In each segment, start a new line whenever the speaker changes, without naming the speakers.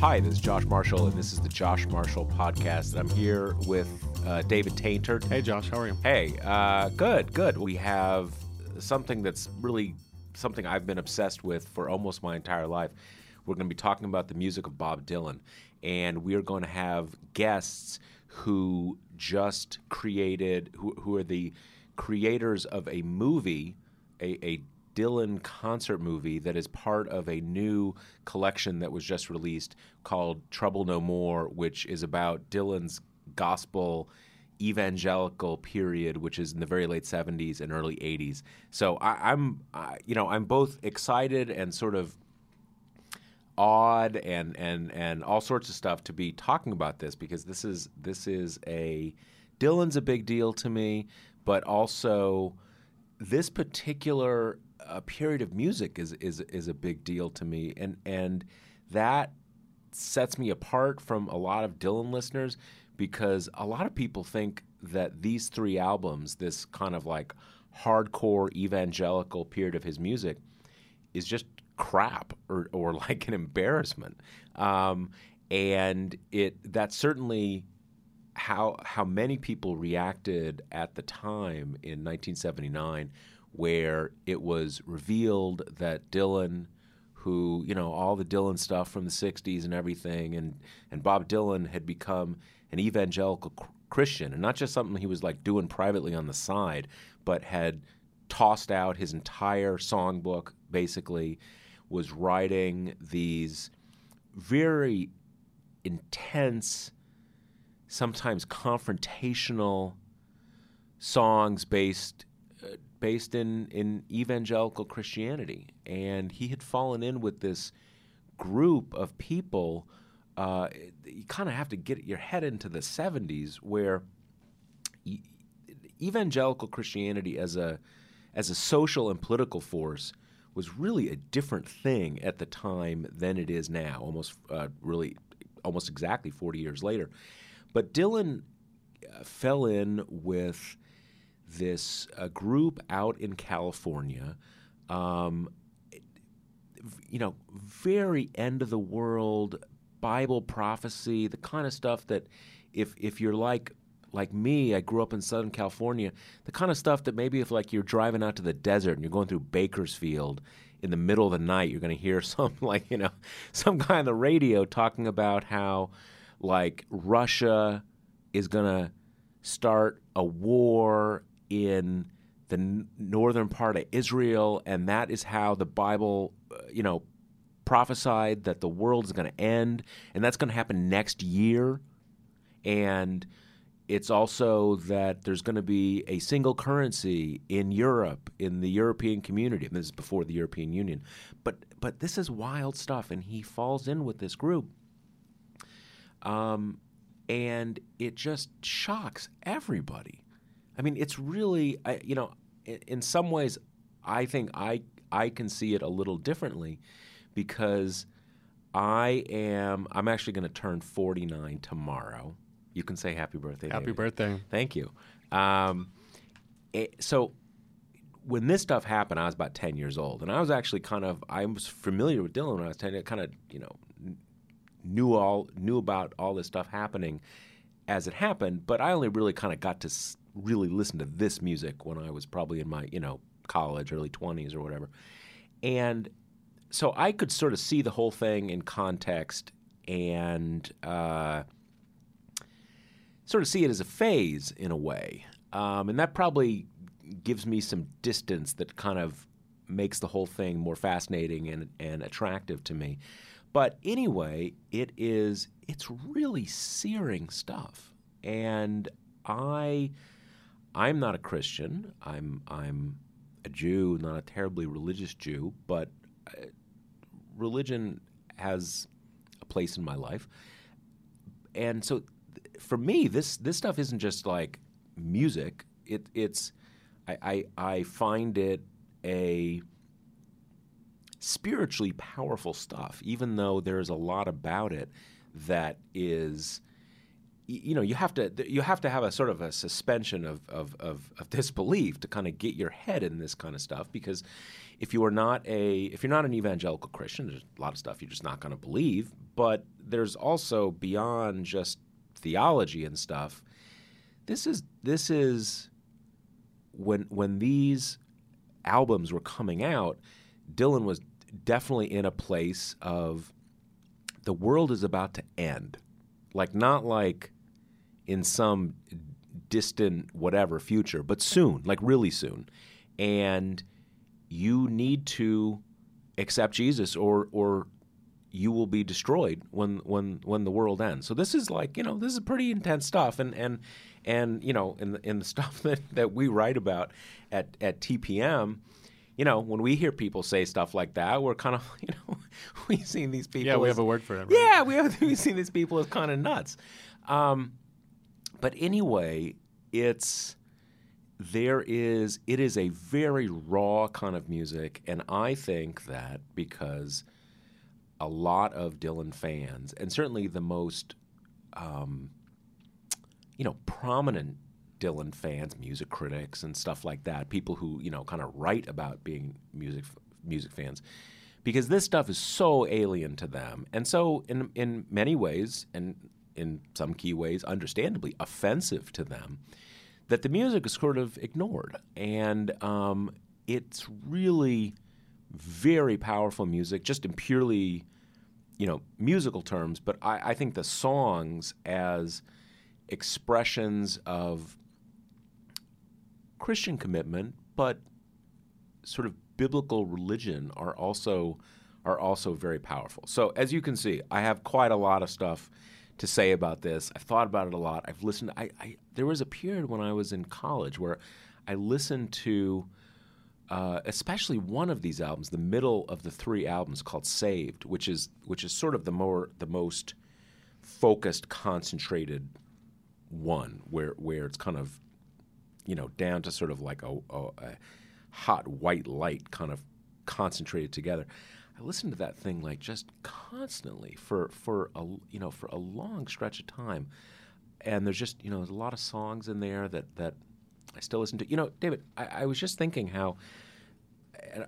Hi, this is Josh Marshall, and this is the Josh Marshall Podcast. And I'm here with uh, David Taintor.
Hey, Josh, how are you?
Hey, uh, good, good. We have something that's really something I've been obsessed with for almost my entire life. We're going to be talking about the music of Bob Dylan, and we are going to have guests who just created, who, who are the creators of a movie, a, a Dylan concert movie that is part of a new collection that was just released called Trouble No More, which is about Dylan's gospel evangelical period, which is in the very late 70s and early 80s. So I, am you know, I'm both excited and sort of awed and and and all sorts of stuff to be talking about this because this is this is a Dylan's a big deal to me, but also this particular a period of music is is is a big deal to me, and and that sets me apart from a lot of Dylan listeners because a lot of people think that these three albums, this kind of like hardcore evangelical period of his music, is just crap or or like an embarrassment, um, and it that's certainly how how many people reacted at the time in 1979 where it was revealed that Dylan, who, you know, all the Dylan stuff from the 60s and everything, and, and Bob Dylan had become an evangelical Christian, and not just something he was like doing privately on the side, but had tossed out his entire songbook, basically, was writing these very intense, sometimes confrontational songs based based in, in evangelical Christianity. And he had fallen in with this group of people. Uh, you kind of have to get your head into the 70s where e- evangelical Christianity as a, as a social and political force was really a different thing at the time than it is now, almost uh, really almost exactly 40 years later. But Dylan uh, fell in with this uh, group out in California, um, you know, very end of the world Bible prophecy, the kind of stuff that if if you're like like me, I grew up in Southern California, the kind of stuff that maybe if like you're driving out to the desert and you're going through Bakersfield in the middle of the night, you're going to hear some like, you know, some guy on the radio talking about how like Russia is going to start a war in the northern part of Israel, and that is how the Bible, uh, you know, prophesied that the world is going to end, and that's going to happen next year. And it's also that there's going to be a single currency in Europe, in the European community. And this is before the European Union. But but this is wild stuff, and he falls in with this group. Um, and it just shocks everybody. I mean, it's really, you know, in, in some ways, I think I I can see it a little differently because I am I'm actually going to turn 49 tomorrow. You can say happy birthday.
Happy
David.
birthday.
Thank you. Um, it, so when this stuff happened, I was about 10 years old, and I was actually kind of I was familiar with Dylan when I was 10. I kind of you know knew all knew about all this stuff happening as it happened, but I only really kind of got to really listen to this music when I was probably in my, you know, college, early 20s or whatever. And so I could sort of see the whole thing in context and uh, sort of see it as a phase in a way. Um, and that probably gives me some distance that kind of makes the whole thing more fascinating and, and attractive to me. But anyway, it is it's really searing stuff. And I I'm not a Christian. I'm I'm a Jew, not a terribly religious Jew, but uh, religion has a place in my life. And so, for me, this this stuff isn't just like music. It it's I I, I find it a spiritually powerful stuff, even though there's a lot about it that is you know you have to you have to have a sort of a suspension of, of, of, of disbelief to kind of get your head in this kind of stuff because if you are not a if you're not an evangelical Christian there's a lot of stuff you're just not going to believe but there's also beyond just theology and stuff this is this is when when these albums were coming out Dylan was definitely in a place of the world is about to end. Like not like in some distant whatever future, but soon, like really soon. And you need to accept Jesus or or you will be destroyed when when when the world ends. So this is like, you know, this is pretty intense stuff and and and you know, in the, in the stuff that that we write about at at TPM, you know, when we hear people say stuff like that, we're kind of, you know, we've seen these people.
Yeah, we
as-
have a word for it. Right?
yeah, we have we've seen these people as kind of nuts. Um, but anyway, it's there is it is a very raw kind of music, and I think that because a lot of Dylan fans, and certainly the most, um, you know, prominent Dylan fans, music critics, and stuff like that, people who you know kind of write about being music music fans, because this stuff is so alien to them, and so in in many ways, and in some key ways, understandably offensive to them, that the music is sort of ignored, and um, it's really very powerful music, just in purely you know musical terms. But I, I think the songs as expressions of Christian commitment, but sort of biblical religion are also are also very powerful. So as you can see, I have quite a lot of stuff to say about this. I've thought about it a lot. I've listened. I, I there was a period when I was in college where I listened to, uh, especially one of these albums, the middle of the three albums called "Saved," which is which is sort of the more the most focused, concentrated one, where where it's kind of you know, down to sort of like a, a, a hot white light kind of concentrated together. I listened to that thing like just constantly for for a you know for a long stretch of time, and there's just you know there's a lot of songs in there that that I still listen to. You know, David, I, I was just thinking how.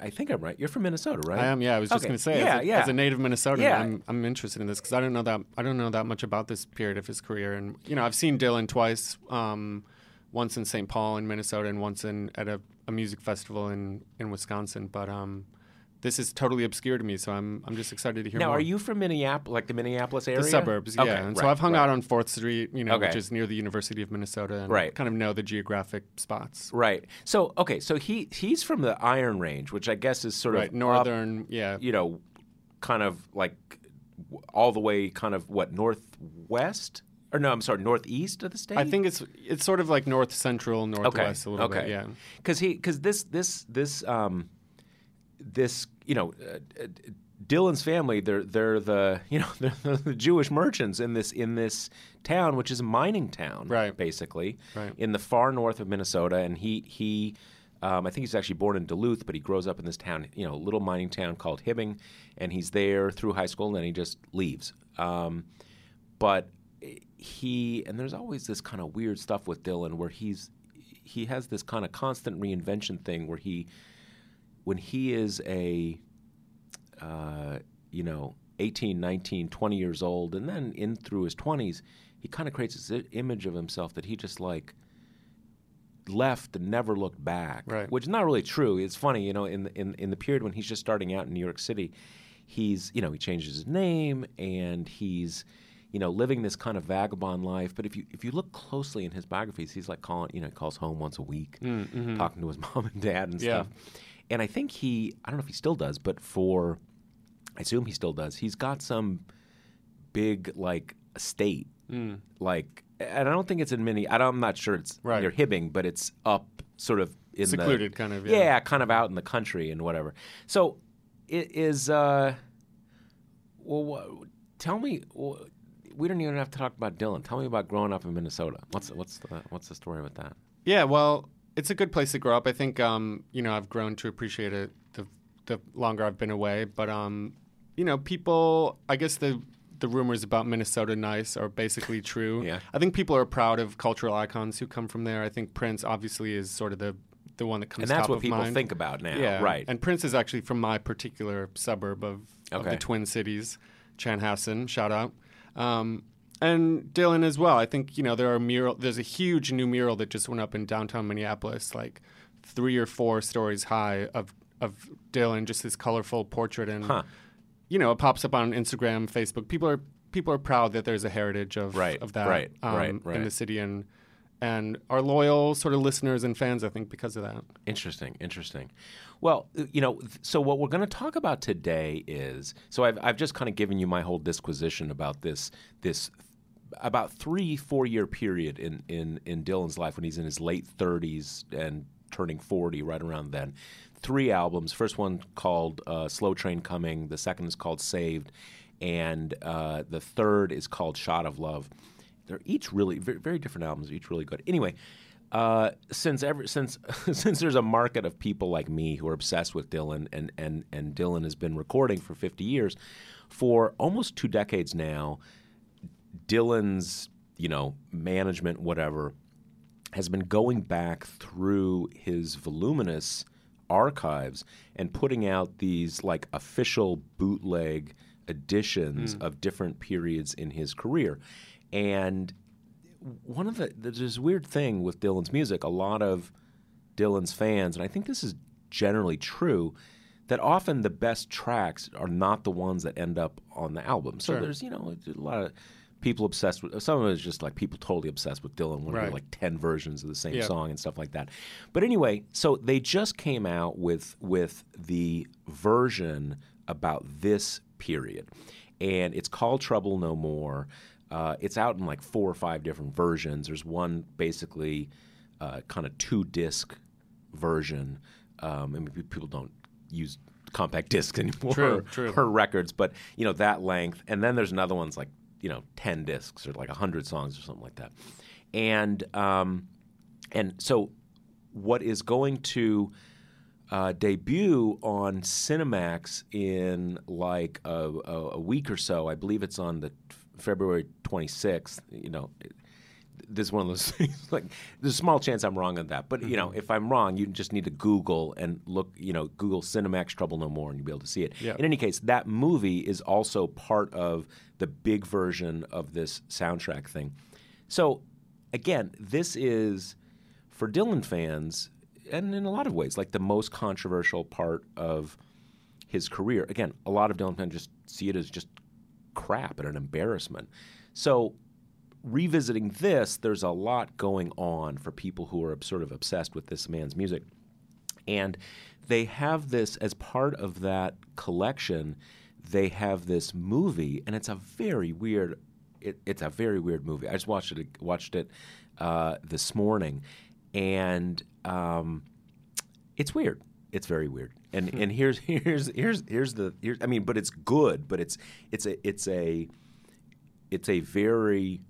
I think I'm right. You're from Minnesota, right?
I am. Yeah, I was just
Okay.
going to say,
yeah,
as, a,
yeah.
as a native Minnesotan,
Yeah.
I'm, I'm interested in this because I don't know that I don't know that much about this period of his career, and you know, I've seen Dylan twice, um, once in St. Paul in Minnesota, and once in at a, a music festival in in Wisconsin. But um, this is totally obscure to me, so I'm I'm just excited to hear
now,
more.
are you from Minneapolis, like the Minneapolis area?
the suburbs?
Okay,
yeah, and so I've hung
right.
out on Fourth Street, you know,
Okay.
which is near the University of Minnesota, and
Right.
kind of know the geographic spots.
Right. So okay, so he he's from the Iron Range, which I guess is sort
Right,
of up,
northern, yeah,
you know, kind of like all the way, kind of what northwest or no, I'm sorry, northeast of the state.
I think it's it's sort of like north central, northwest a little
okay.
bit. Yeah.
Because he because this this this um this you know. Uh, uh, Dylan's family, they're they're the you know they're the Jewish merchants in this in this town, which is a mining town,
Right.
Basically,
Right.
in the far north of Minnesota, and he he, um, I think he's actually born in Duluth, but he grows up in this town, you know, little mining town called Hibbing, and he's there through high school, and then he just leaves. Um, but he and there's always this kind of weird stuff with Dylan where he's he has this kind of constant reinvention thing where he when he is a uh, you know 18 19 20 years old and then in through his 20s he kind of creates this image of himself that he just like left and never looked back.
Right.
which is not really true. It's funny you know in the, in in the period when he's just starting out in New York City he's you know he changes his name and he's you know living this kind of vagabond life. But if you if you look closely in his biographies he's like calling you know he calls home once a week talking to his mom and dad and
Mm, Yeah.
stuff and I think he I don't know if he still does but for I assume he still does he's got some big like estate like and I don't think it's in many I don't, I'm not sure it's
Right.
near Hibbing but it's up sort of in the
Secluded
the,
kind of,
yeah.
yeah.
kind of out in the country and whatever. So it is uh well tell me wha- we don't even have to talk about Dylan. Tell me about growing up in Minnesota. What's what's the what's the story with that?
Yeah, well, it's a good place to grow up. I think um, you know I've grown to appreciate it the the longer I've been away. But um, you know, people. I guess the the rumors about Minnesota nice are basically true.
Yeah.
I think people are proud of cultural icons who come from there. I think Prince obviously is sort of the the one that comes.
And that's what people
mind.
think about now.
Yeah,
Right.
And Prince is actually from my particular suburb of, of the Twin Cities, Chanhassen. Shout out. Um, and Dylan as well. I think you know there are mural. There's a huge new mural that just went up in downtown Minneapolis, like three or four stories high of of Dylan, just this colorful portrait, and
Huh.
you know it pops up on Instagram, Facebook. People are people are proud that there's a heritage of
Right,
of that
right,
um,
right,
in the city, and and our loyal sort of listeners and fans. I think because of that.
Interesting, interesting. Well, uh, you know, so what we're going to talk about today is so I've I've just kind of given you my whole disquisition about this this about three four year period in in in Dylan's life when he's in his late thirties and turning forty right around then. Three albums. First one called uh, "Slow Train Coming." The second is called "Saved," and uh, the third is called "Shot of Love." They're each really very, very different albums. Each really good. Anyway, uh, since ever since since there's a market of people like me who are obsessed with Dylan, and and and Dylan has been recording for 50 years, for almost two decades now. Dylan's you know management, whatever, has been going back through his voluminous archives and putting out these like official bootleg editions hmm. of different periods in his career. And one of the there's this weird thing with Dylan's music. A lot of Dylan's fans, and I think this is generally true, that often the best tracks are not the ones that end up on the album. So
Sure.
there's you know a lot of people obsessed with some of it is just like people totally obsessed with Dylan, to
Right.
do like ten versions of the same song and stuff like that. But anyway, so they just came out with with the version about this period, and it's called Trouble No More. Uh, it's out in like four or five different versions. There's one basically uh, kind of two disc version. Um, I mean, people don't use compact discs anymore
True, true.
for records, but you know that length. And then there's another one's like you know ten discs or like hundred songs or something like that. And um, and so what is going to uh, debut on Cinemax in like a, a, a week or so. I believe it's on the February 26th. You know, this is one of those things. Like, there's a small chance I'm wrong on that, but you know, mm-hmm. if I'm wrong, you just need to Google and look. You know, Google Cinemax Trouble No More, and you'll be able to see it.
Yeah.
In any case, that movie is also part of the big version of this soundtrack thing. So, again, this is for Dylan fans, and in a lot of ways, like the most controversial part of his career. Again, a lot of Dylan fans just see it as just crap and an embarrassment. So, revisiting this, there's a lot going on for people who are sort of obsessed with this man's music. And they have this as part of that collection. They have this movie, and it's a very weird. It, it's a very weird movie. I just watched it. Watched it uh, this morning, and um, it's weird. It's very weird. And and here's here's here's here's the here's, I mean, but it's good. But it's it's a it's a it's a very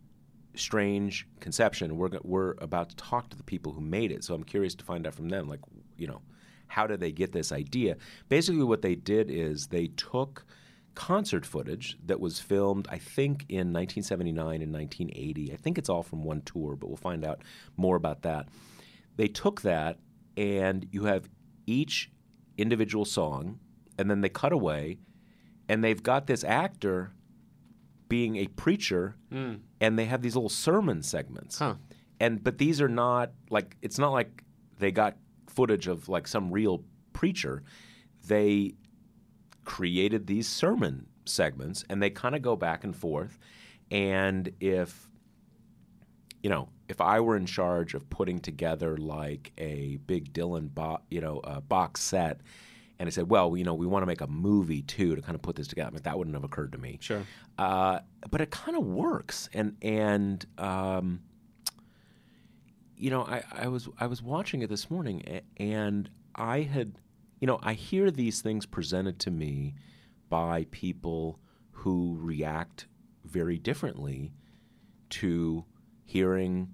strange conception. We're we're about to talk to the people who made it, so I'm curious to find out from them, like you know, how did they get this idea? Basically, what they did is they took concert footage that was filmed, I think, in 1979 and 1980. I think it's all from one tour, but we'll find out more about that. They took that, and you have each individual song, and then they cut away, and they've got this actor being a preacher, and they have these little sermon segments.
Huh.
And but these are not like it's not like they got footage of like some real preacher. They created these sermon segments, and they kind of go back and forth. And if you know, if I were in charge of putting together like a big Dylan, bo- you know, uh, box set, and I said, well, you know, we want to make a movie too to kind of put this together. I mean, that wouldn't have occurred to me.
Sure.
Uh, but it kind of works, and and um, you know, I, I was I was watching it this morning, and I had, you know, I hear these things presented to me by people who react very differently to hearing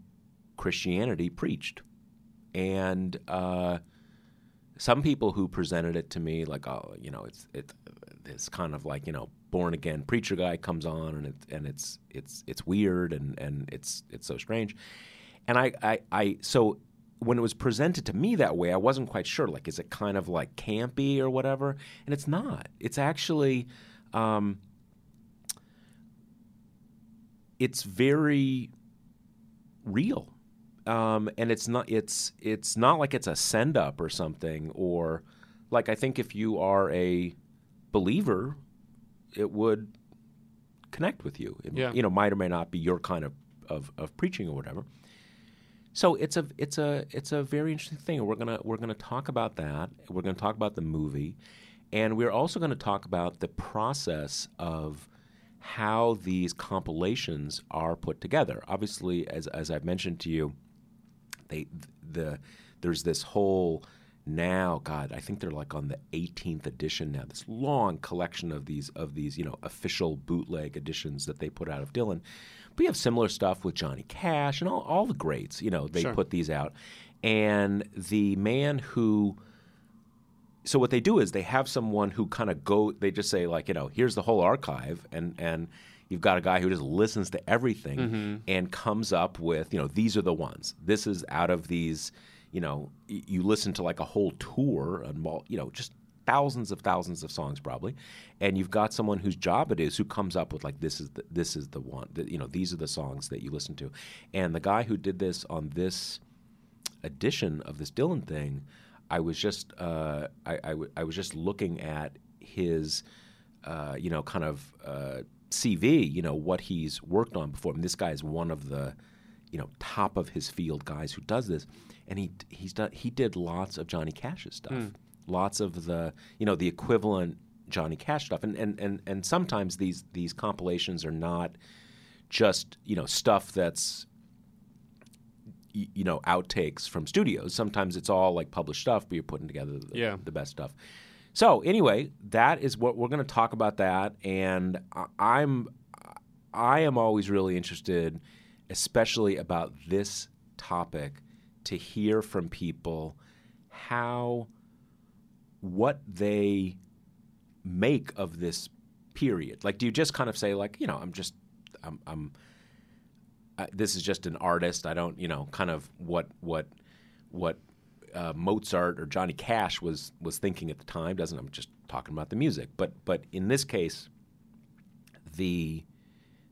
Christianity preached, and uh, some people who presented it to me like, oh, you know, it's it's this kind of like you know born again preacher guy comes on and it, and it's it's it's weird and and it's it's so strange and I, I, I so when it was presented to me that way, I wasn't quite sure. Like, is it kind of like campy or whatever? And it's not. It's actually, um, it's very real, um, and it's not. It's it's not like it's a send up or something. Or like I think if you are a believer, it would connect with you. It,
Yeah.
You know, might or may not be your kind of, of, of preaching or whatever. So it's a it's a it's a very interesting thing. We're gonna we're gonna talk about that. We're gonna talk about the movie, and we're also going to talk about the process of how these compilations are put together. Obviously, as as I've mentioned to you, they the there's this whole now god i think they're like on the 18th edition now this long collection of these of these you know official bootleg editions that they put out of dylan we have similar stuff with johnny cash and all, all the greats you know they
Sure.
put these out and the man who so what they do is they have someone who kind of go they just say like you know here's the whole archive and and you've got a guy who just listens to everything and comes up with you know these are the ones. This is out of these you know y- you listen to like a whole tour and you know just thousands of thousands of songs probably. And you've got someone whose job it is who comes up with like this is the, this is the one that you know these are the songs that you listen to. And the guy who did this on this edition of this Dylan thing, I was just uh, I, I, w- I was just looking at his uh, you know kind of uh, CV, you know what he's worked on before. I mean, this guy is one of the you know top of his field guys who does this, and he he's done he did lots of Johnny Cash's stuff, hmm. lots of the you know the equivalent Johnny Cash stuff, and and and and sometimes these these compilations are not just you know stuff that's you know outtakes from studios. Sometimes it's all like published stuff, but you're putting together the,
Yeah.
the best stuff. So anyway, that is what we're going to talk about that, and I- I'm I am always really interested, especially about this topic, to hear from people how what they make of this period. Like, do you just kind of say like, you know, I'm just I'm, I'm uh, this is just an artist. I don't, you know, kind of what what what uh, Mozart or Johnny Cash was was thinking at the time. Doesn't I'm just talking about the music, but but in this case, the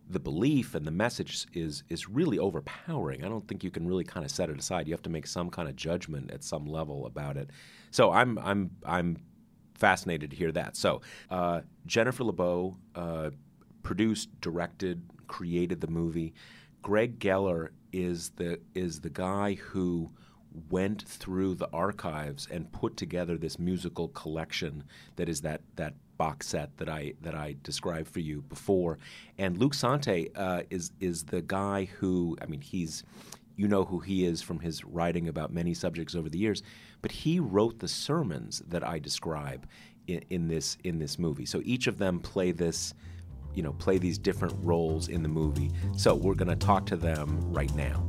the belief and the message is is really overpowering. I don't think you can really kind of set it aside. You have to make some kind of judgment at some level about it. So I'm I'm I'm fascinated to hear that. So uh, Jennifer LeBeau uh, produced, directed, created the movie. Gregg Geller is the is the guy who went through the archives and put together this musical collection that is that that box set that I that I described for you before. And Luc Sante uh, is is the guy who I mean he's you know who he is from his writing about many subjects over the years, but he wrote the sermons that I describe in, in this in this movie. So each of them play this you know play these different roles in the movie. So we're going to talk to them right now.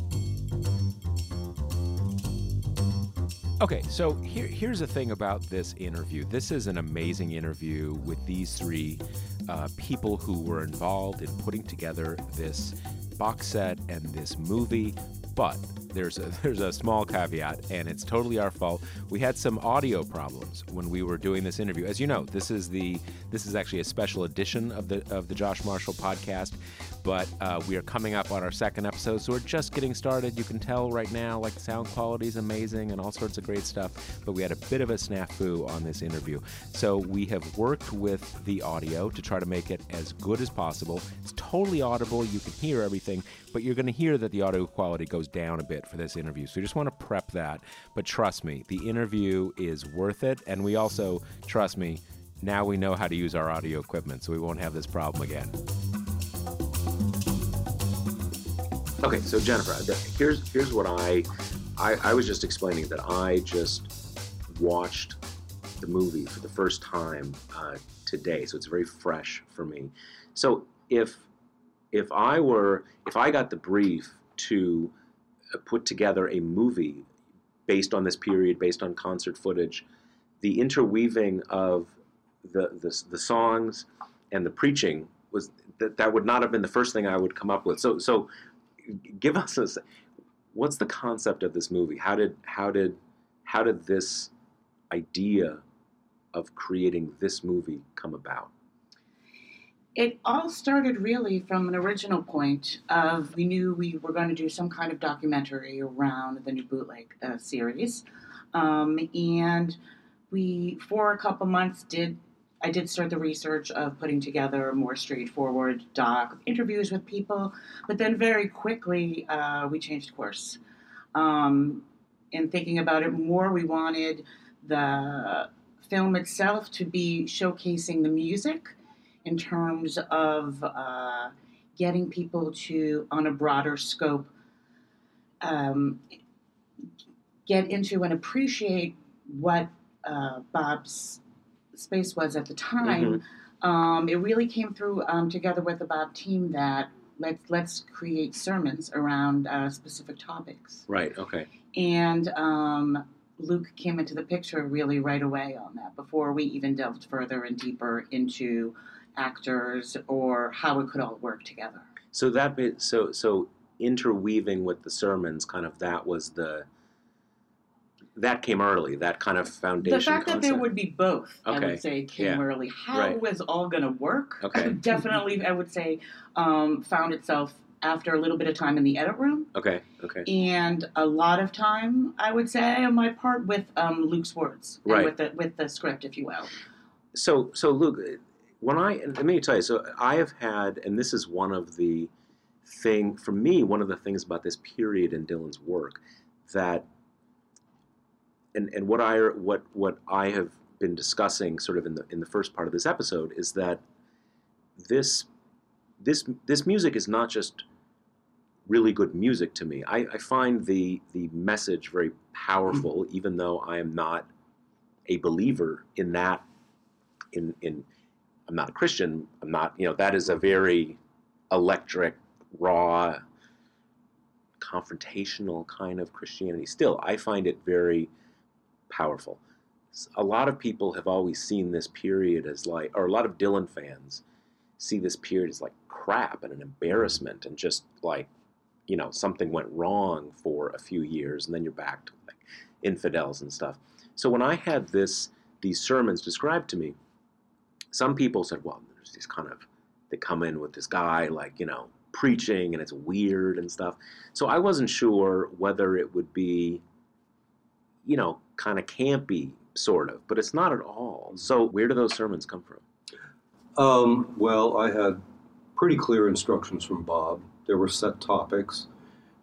Okay, so here, here's the thing about this interview. This is an amazing interview with these three uh, people who were involved in putting together this box set and this movie. But there's a, there's a small caveat, and it's totally our fault. We had some audio problems when we were doing this interview. As you know, this is the this is actually a special edition of the of the Josh Marshall podcast. But uh, we are coming up on our second episode, so we're just getting started. You can tell right now, like the sound quality is amazing and all sorts of great stuff. But we had a bit of a snafu on this interview, so we have worked with the audio to try to make it as good as possible. It's totally audible; you can hear everything, but you're going to hear that the audio quality goes down a bit for this interview. So you just want to prep that. But trust me, the interview is worth it, and we also trust me. Now we know how to use our audio equipment, so we won't have this problem again. Okay, so Jennifer, here's here's what I I, I was just explaining that I just watched the movie for the first time uh, today, so it's very fresh for me. So if if I were if I got the brief to put together a movie based on this period, based on concert footage, the interweaving of the the, the songs and the preaching was that that would not have been the first thing I would come up with. So so give us a what's the concept of this movie? How did how did how did this idea of creating this movie come about?
It all started really from an original point of we knew we were going to do some kind of documentary around the new bootleg uh, series, um, and we for a couple months did I did start the research of putting together a more straightforward doc, interviews with people, but then very quickly uh, we changed course. Um, in thinking about it more, we wanted the film itself to be showcasing the music in terms of uh, getting people to, on a broader scope, um, get into and appreciate what uh, Bob's space was at the time. Mm-hmm. Um, it really came through um, together with the Bob team that let's let's create sermons around uh, specific topics.
Right. Okay.
And um, Luke came into the picture really right away on that before we even delved further and deeper into actors or how it could all work together.
So that bit, so so interweaving with the sermons, kind of that was the that came early. That kind of foundation.
The fact
concept.
that there would be both,
okay.
I would say, came
yeah.
early. How
right.
it was all going to work,
okay.
definitely, I would say, um, found itself after a little bit of time in the edit room.
Okay. Okay.
And a lot of time, I would say, on my part, with um, Luke's words,
right.
with the with the script, if you will.
So, so Luke, when I let me tell you, so I have had, and this is one of the thing for me, one of the things about this period in Dylan's work that and, and what I what what I have been discussing sort of in the in the first part of this episode is that this this this music is not just really good music to me. I, I find the the message very powerful, even though I am not a believer in that. In in I'm not a Christian. I'm not you know that is a very electric, raw, confrontational kind of Christianity. Still, I find it very powerful. A lot of people have always seen this period as like, or a lot of Dylan fans see this period as like crap and an embarrassment and just like, you know, something went wrong for a few years and then you're back to like infidels and stuff. So when I had this, these sermons described to me, some people said, well, there's these kind of, they come in with this guy like, you know, preaching and it's weird and stuff. So I wasn't sure whether it would be, you know, kind of campy, sort of, but it's not at all. So, where do those sermons come from?
Um, well, I had pretty clear instructions from Bob. There were set topics,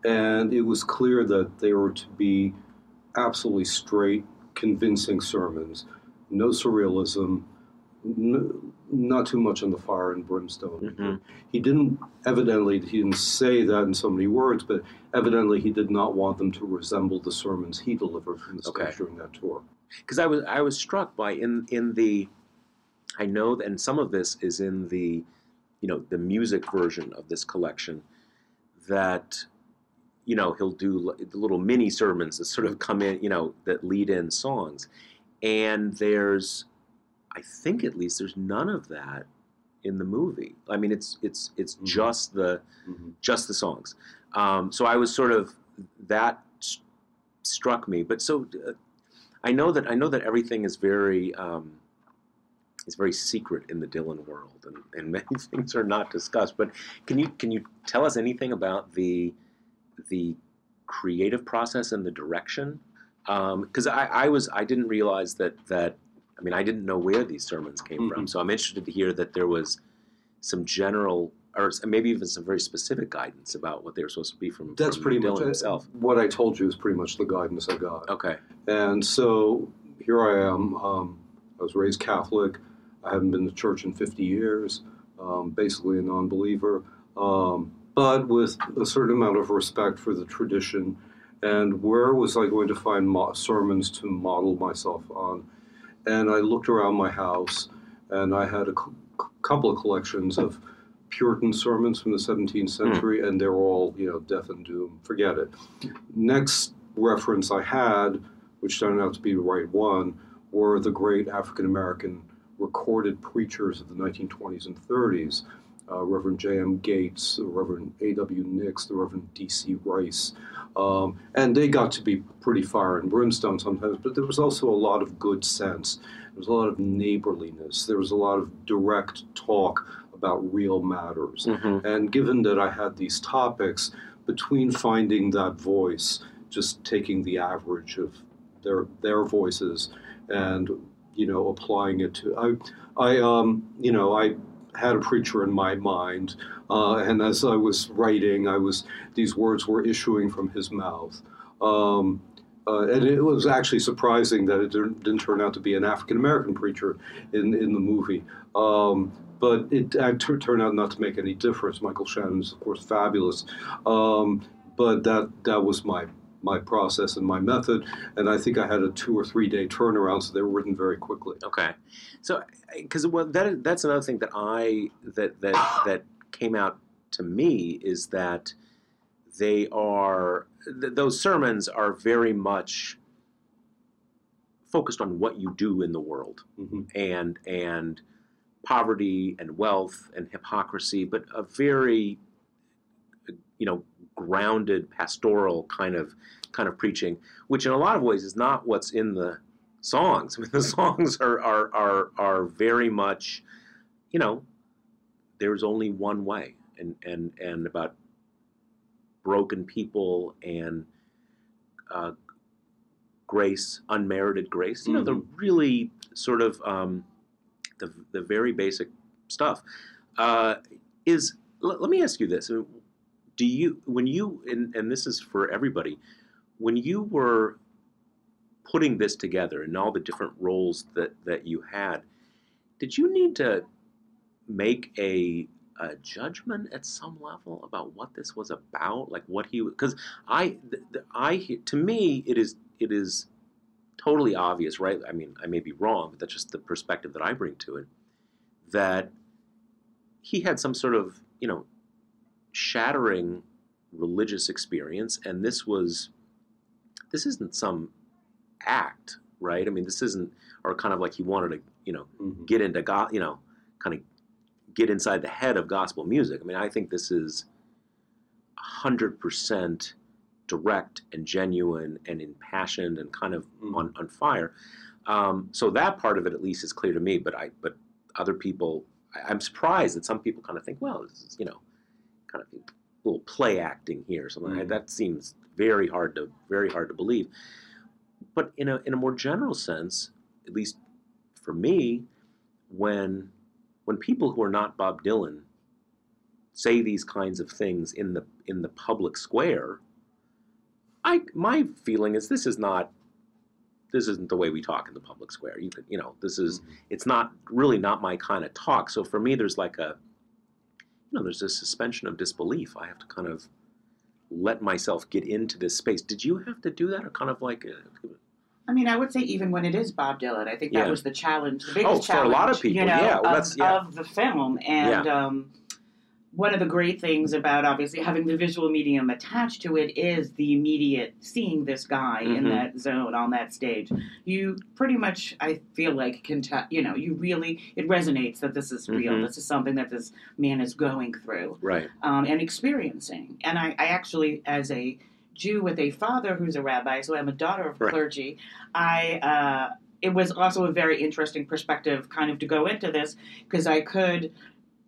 and it was clear that they were to be absolutely straight, convincing sermons. No surrealism, not too much on the fire and brimstone.
Mm-hmm.
He didn't evidently he didn't say that in so many words, but evidently he did not want them to resemble the sermons he delivered from the stage during that tour.
Because I was I was struck by in in the, I know that, and some of this is in the, you know, the music version of this collection, that, you know, he'll do li- little mini sermons that sort of come in, you know, that lead in songs, and there's, I think at least there's none of that in the movie. I mean, it's it's it's
Mhm.
just the
Mhm.
just the songs. Um, so I was sort of that s- struck me. But so uh, I know that I know that everything is very um, is very secret in the Dylan world, and, and many things are not discussed. But can you can you tell us anything about the the creative process and the direction? Because I, I was I didn't realize that that I mean I didn't know where these sermons came from.
Mhm.
So I'm interested to hear that there was some general or maybe even some very specific guidance about what they were supposed to be from,
That's
from
pretty
Dylan
much
himself.
What I told you is pretty much the guidance I got.
Okay.
And so here I am. Um, I was raised Catholic. I haven't been to church in 50 years, um, basically a non believer, um, but with a certain amount of respect for the tradition and where was I going to find mo- sermons to model myself on? And I looked around my house, and I had a c- couple of collections of Puritan sermons from the 17th hmm. century, and they're all, you know, death and doom. Forget it. Next reference I had, which turned out to be the right one, were the great African American recorded preachers of the 1920s and 30s. Uh, Reverend J.M. Gates, the Reverend A.W. Nix, the Reverend D.C. Rice. Um, and they got to be pretty fire and brimstone sometimes, but there was also a lot of good sense. There was a lot of neighborliness. There was a lot of direct talk about real matters.
Mhm.
And given that I had these topics, between finding that voice, just taking the average of their their voices, and you know applying it to I I um you know I had a preacher in my mind, uh, and as I was writing, I was these words were issuing from his mouth. Um, uh, and it was actually surprising that it didn't, turn out to be an African American preacher in, in the movie. Um, but it tur- turned out not to make any difference. Michael Shannon is, of course, fabulous. Um, but that, that was my, my process and my method. And I think I had a two or three day turnaround, so they were written very quickly.
Okay, so because well, that that's another thing that I that that that came out to me is that they are th- those sermons are very much focused on what you do in the world
Mhm.
and and poverty and wealth and hypocrisy, but a very you know grounded pastoral kind of kind of preaching, which in a lot of ways is not what's in the songs. I mean, the songs are are are are very much, you know, there's only one way, and and and about broken people and uh, grace, unmerited grace. You know, the really sort of um, the the very basic stuff. Uh, is let, let me ask you this: Do you when you and, and this is for everybody when you were putting this together and all the different roles that that you had, did you need to make a a judgment at some level about what this was about, like what he because I I to me it is it is totally obvious, right? I mean, I may be wrong, but that's just the perspective that I bring to it. That he had some sort of you know shattering religious experience, and this was this isn't some act, right? I mean, this isn't or kind of like he wanted to you know
Mhm.
get into God, you know, kind of get inside the head of gospel music. I mean, I think this is hundred percent direct and genuine and impassioned and kind of
Mhm.
on, on fire. Um, so that part of it, at least, is clear to me. But I, but other people, I, I'm surprised that some people kind of think, well, this is you know, kind of a little play acting here. Something like
Mhm.
that seems very hard to very hard to believe. But in a in a more general sense, at least for me, when when people who are not Bob Dylan say these kinds of things in the in the public square, I my feeling is this is not this isn't the way we talk in the public square. You could you know this is it's not really not my kind of talk. So for me, there's like a you know there's a suspension of disbelief. I have to kind of let myself get into this space. Did you have to do that, or kind of like uh,
I mean, I would say even when it is Bob Dylan, I think that
Yeah.
was the challenge, the biggest
Oh, for a
challenge,
lot of people,
you know,
yeah, well,
of,
that's- yeah.
of the film. And um, one of the great things about obviously having the visual medium attached to it is the immediate seeing this guy in
Mhm.
that zone on that stage. You pretty much, I feel like, can tell, you know, you really, it resonates that this is real.
Mhm.
This is something that this man is going through
right?
um, and experiencing. And I, I actually, as a Jew with a father who's a rabbi, so I'm a daughter of
Right.
clergy, I uh, it was also a very interesting perspective, kind of to go into this because I could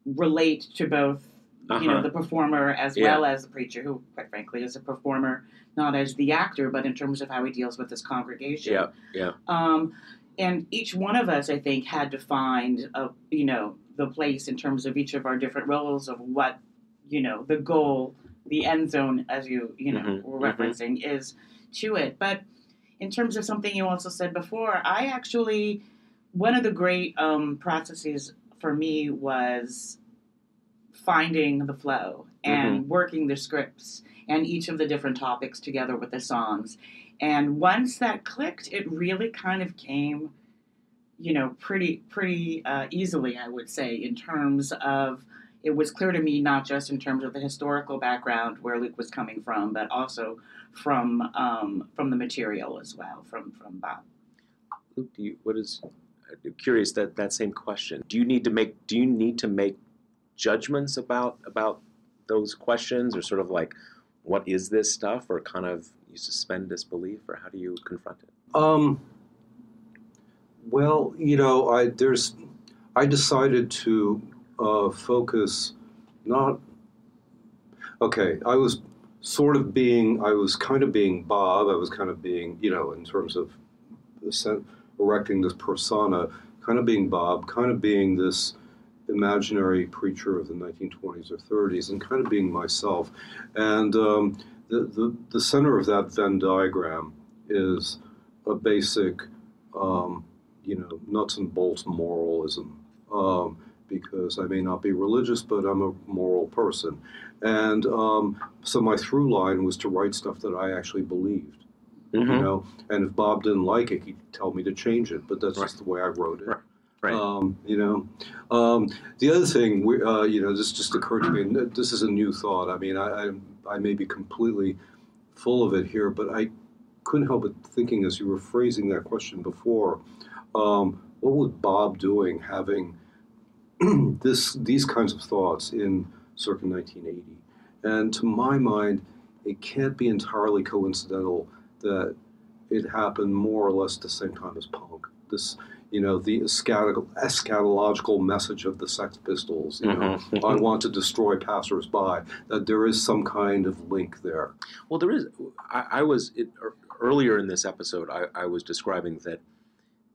relate to both, you
Uh-huh.
know, the performer as
Yeah.
well as the preacher, who, quite frankly, is a performer not as the actor, but in terms of how he deals with his congregation.
Yeah, yeah.
Um, and each one of us, I think, had to find a you know the place in terms of each of our different roles of what you know the goal, the end zone, as you you know
Mhm,
were
mhm.
referencing, is to it. But in terms of something you also said before, I actually one of the great um, processes for me was finding the flow and working the scripts and each of the different topics together with the songs. And once that clicked, it really kind of came, you know, pretty pretty uh, easily, I would say, in terms of it was clear to me not just in terms of the historical background where Luke was coming from, but also from um, from the material as well, from from Bob.
Luke, do you, what is? I'm curious that that same question. Do you need to make? Do you need to make judgments about about those questions, or sort of like, what is this stuff, or kind of you suspend disbelief, or how do you confront it?
Um, well, you know, I there's I decided to uh, focus not okay. I was sort of being I was kind of being Bob. I was kind of being you know in terms of erecting this persona, kind of being Bob, kind of being this imaginary preacher of the 1920s or 30s, and kind of being myself. And um, the, the, the center of that Venn diagram is a basic, um, you know, nuts and bolts moralism. Um, because I may not be religious, but I'm a moral person. And um, so my through line was to write stuff that I actually believed.
Mm-hmm.
You know, and if Bob didn't like it, he'd tell me to change it. But that's
Right.
just the way I wrote it.
Right.
Um, you know, um, the other thing, we, uh, you know, this just occurred to me. And this is a new thought. I mean, I, I, I may be completely full of it here, but I couldn't help but thinking as you were phrasing that question before, um, what was Bob doing having this these kinds of thoughts in circa 1980? And to my mind, it can't be entirely coincidental that it happened more or less the same time as punk. This, you know, the eschatological, eschatological message of the Sex Pistols. You know,
Mhm.
I want to destroy passersby. That there is some kind of link there.
Well, there is. I, I was it, earlier in this episode. I, I was describing that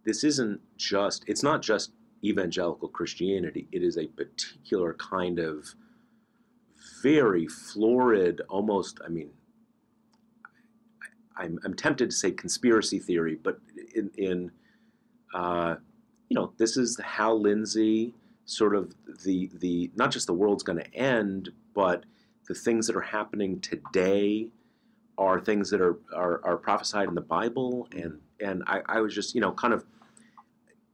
this isn't just. It's not just evangelical Christianity. It is a particular kind of very florid, almost. I mean, I'm, I'm tempted to say conspiracy theory, but in, in uh, you know, this is Hal Lindsey sort of the the not just the world's going to end, but the things that are happening today are things that are, are, are prophesied in the Bible, and and I, I was just you know kind of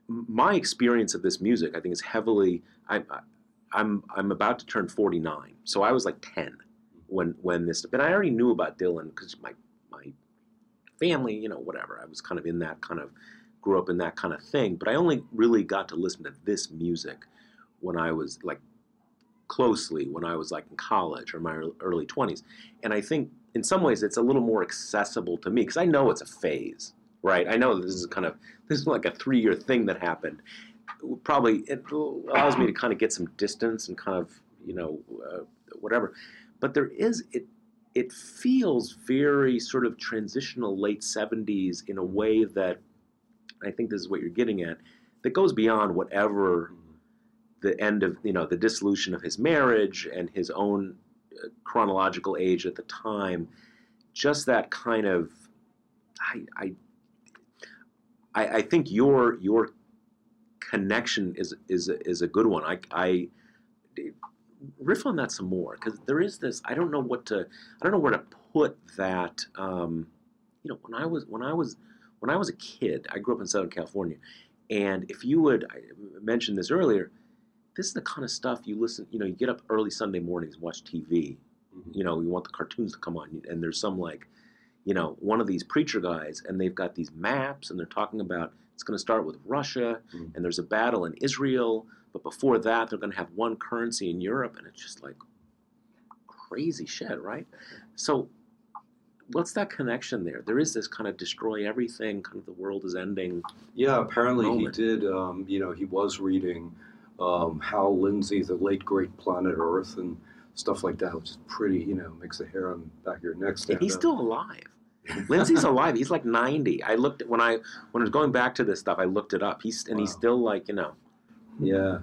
my experience of this music I think is heavily I, I I'm I'm about to turn 49, so I was like 10 when when this but I already knew about Dylan because my my family you know whatever I was kind of in that kind of grew up in that kind of thing, but I only really got to listen to this music when I was like closely when I was like in college or my early 20s. And I think in some ways it's a little more accessible to me because I know it's a phase, right? I know this is kind of, this is like a three year thing that happened. Probably it allows me to kind of get some distance and kind of, you know, uh, whatever. But there is, it, it feels very sort of transitional late 70s in a way that I think this is what you're getting at that goes beyond whatever the end of you know the dissolution of his marriage and his own uh, chronological age at the time. Just that kind of I, I I think your your connection is is is a good one. I I riff on that some more because there is this I don't know what to I don't know where to put that um, you know when I was when I was when I was a kid I grew up in Southern California and if you would I mentioned this earlier this is the kind of stuff you listen you know you get up early sunday mornings and watch tv you know you want the cartoons to come on and there's some like you know one of these preacher guys and they've got these maps and they're talking about it's going to start with russia
Mhm.
and there's a battle in israel but before that they're going to have one currency in europe and it's just like crazy shit right? So what's that connection there there is this kind of destroy everything kind of the world is ending
Yeah, apparently
moment.
he did. Um, you know, he was reading um, Hal Lindsey, the late great planet Earth, and stuff like that, which is pretty. You know, makes the hair on the back of your neck stand
and he's
up.
still alive Lindsey's alive. He's like 90. I looked at when I when I was going back to this stuff. I looked it up. He's and he's still like you know
yeah.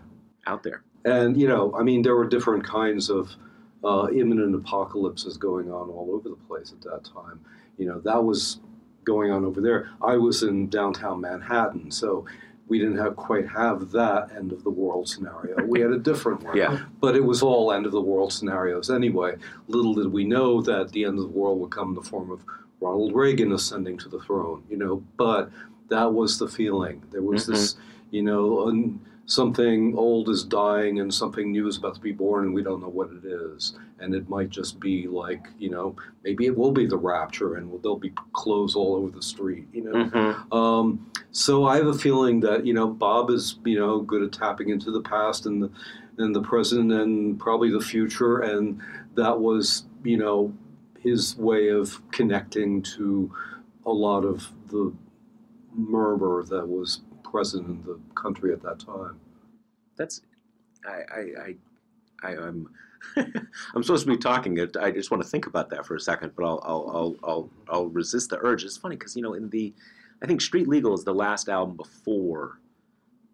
out there.
And you know, I mean, there were different kinds of uh, imminent apocalypses going on all over the place at that time. You know, that was going on over there. I was in downtown Manhattan, so we didn't have quite have that end of the world scenario. We had a different one.
Yeah.
But it was all end of the world scenarios anyway. Little did we know that the end of the world would come in the form of Ronald Reagan ascending to the throne, you know, but that was the feeling. There was this, you know, un, something old is dying and something new is about to be born and we don't know what it is. And it might just be like, you know, maybe it will be the rapture and there'll be clothes all over the street, you know.
Mhm.
Um, so I have a feeling that you know Bob is you know good at tapping into the past and the and the present and probably the future, and that was you know his way of connecting to a lot of the murmur that was present in the country at that time.
That's I I I, I I'm I'm supposed to be talking. I just want to think about that for a second, but I'll I'll I'll I'll, I'll resist the urge. It's funny because you know in the I think Street Legal is the last album before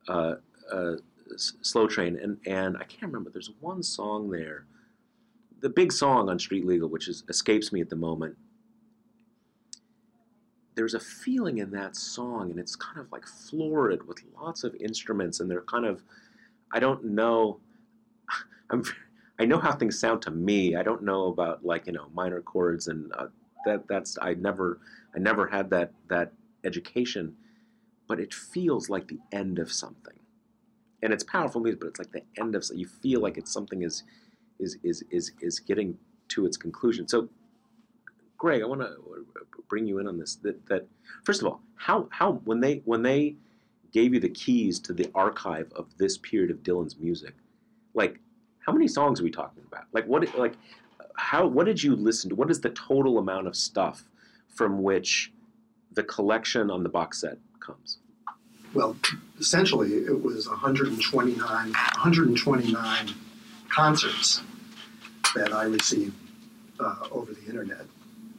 uh, uh, Slow Train, and and I can't remember. There's one song there, the big song on Street Legal, which is escapes me at the moment. There's a feeling in that song, and it's kind of like florid with lots of instruments, and they're kind of I don't know. I'm. I know how things sound to me. I don't know about like you know minor chords and uh, that. That's I never. I never had that that education, but it feels like the end of something, and it's powerful music. But it's like the end of. You feel like it's something is is is is is getting to its conclusion. So, Gregg, I want to bring you in on this. That that first of all, how how when they when they gave you the keys to the archive of this period of Dylan's music, like how many songs are we talking about? Like what like how what did you listen to? What is the total amount of stuff from which the collection on the box set comes?
Well, essentially, it was 129, 129 concerts that I received uh, over the internet,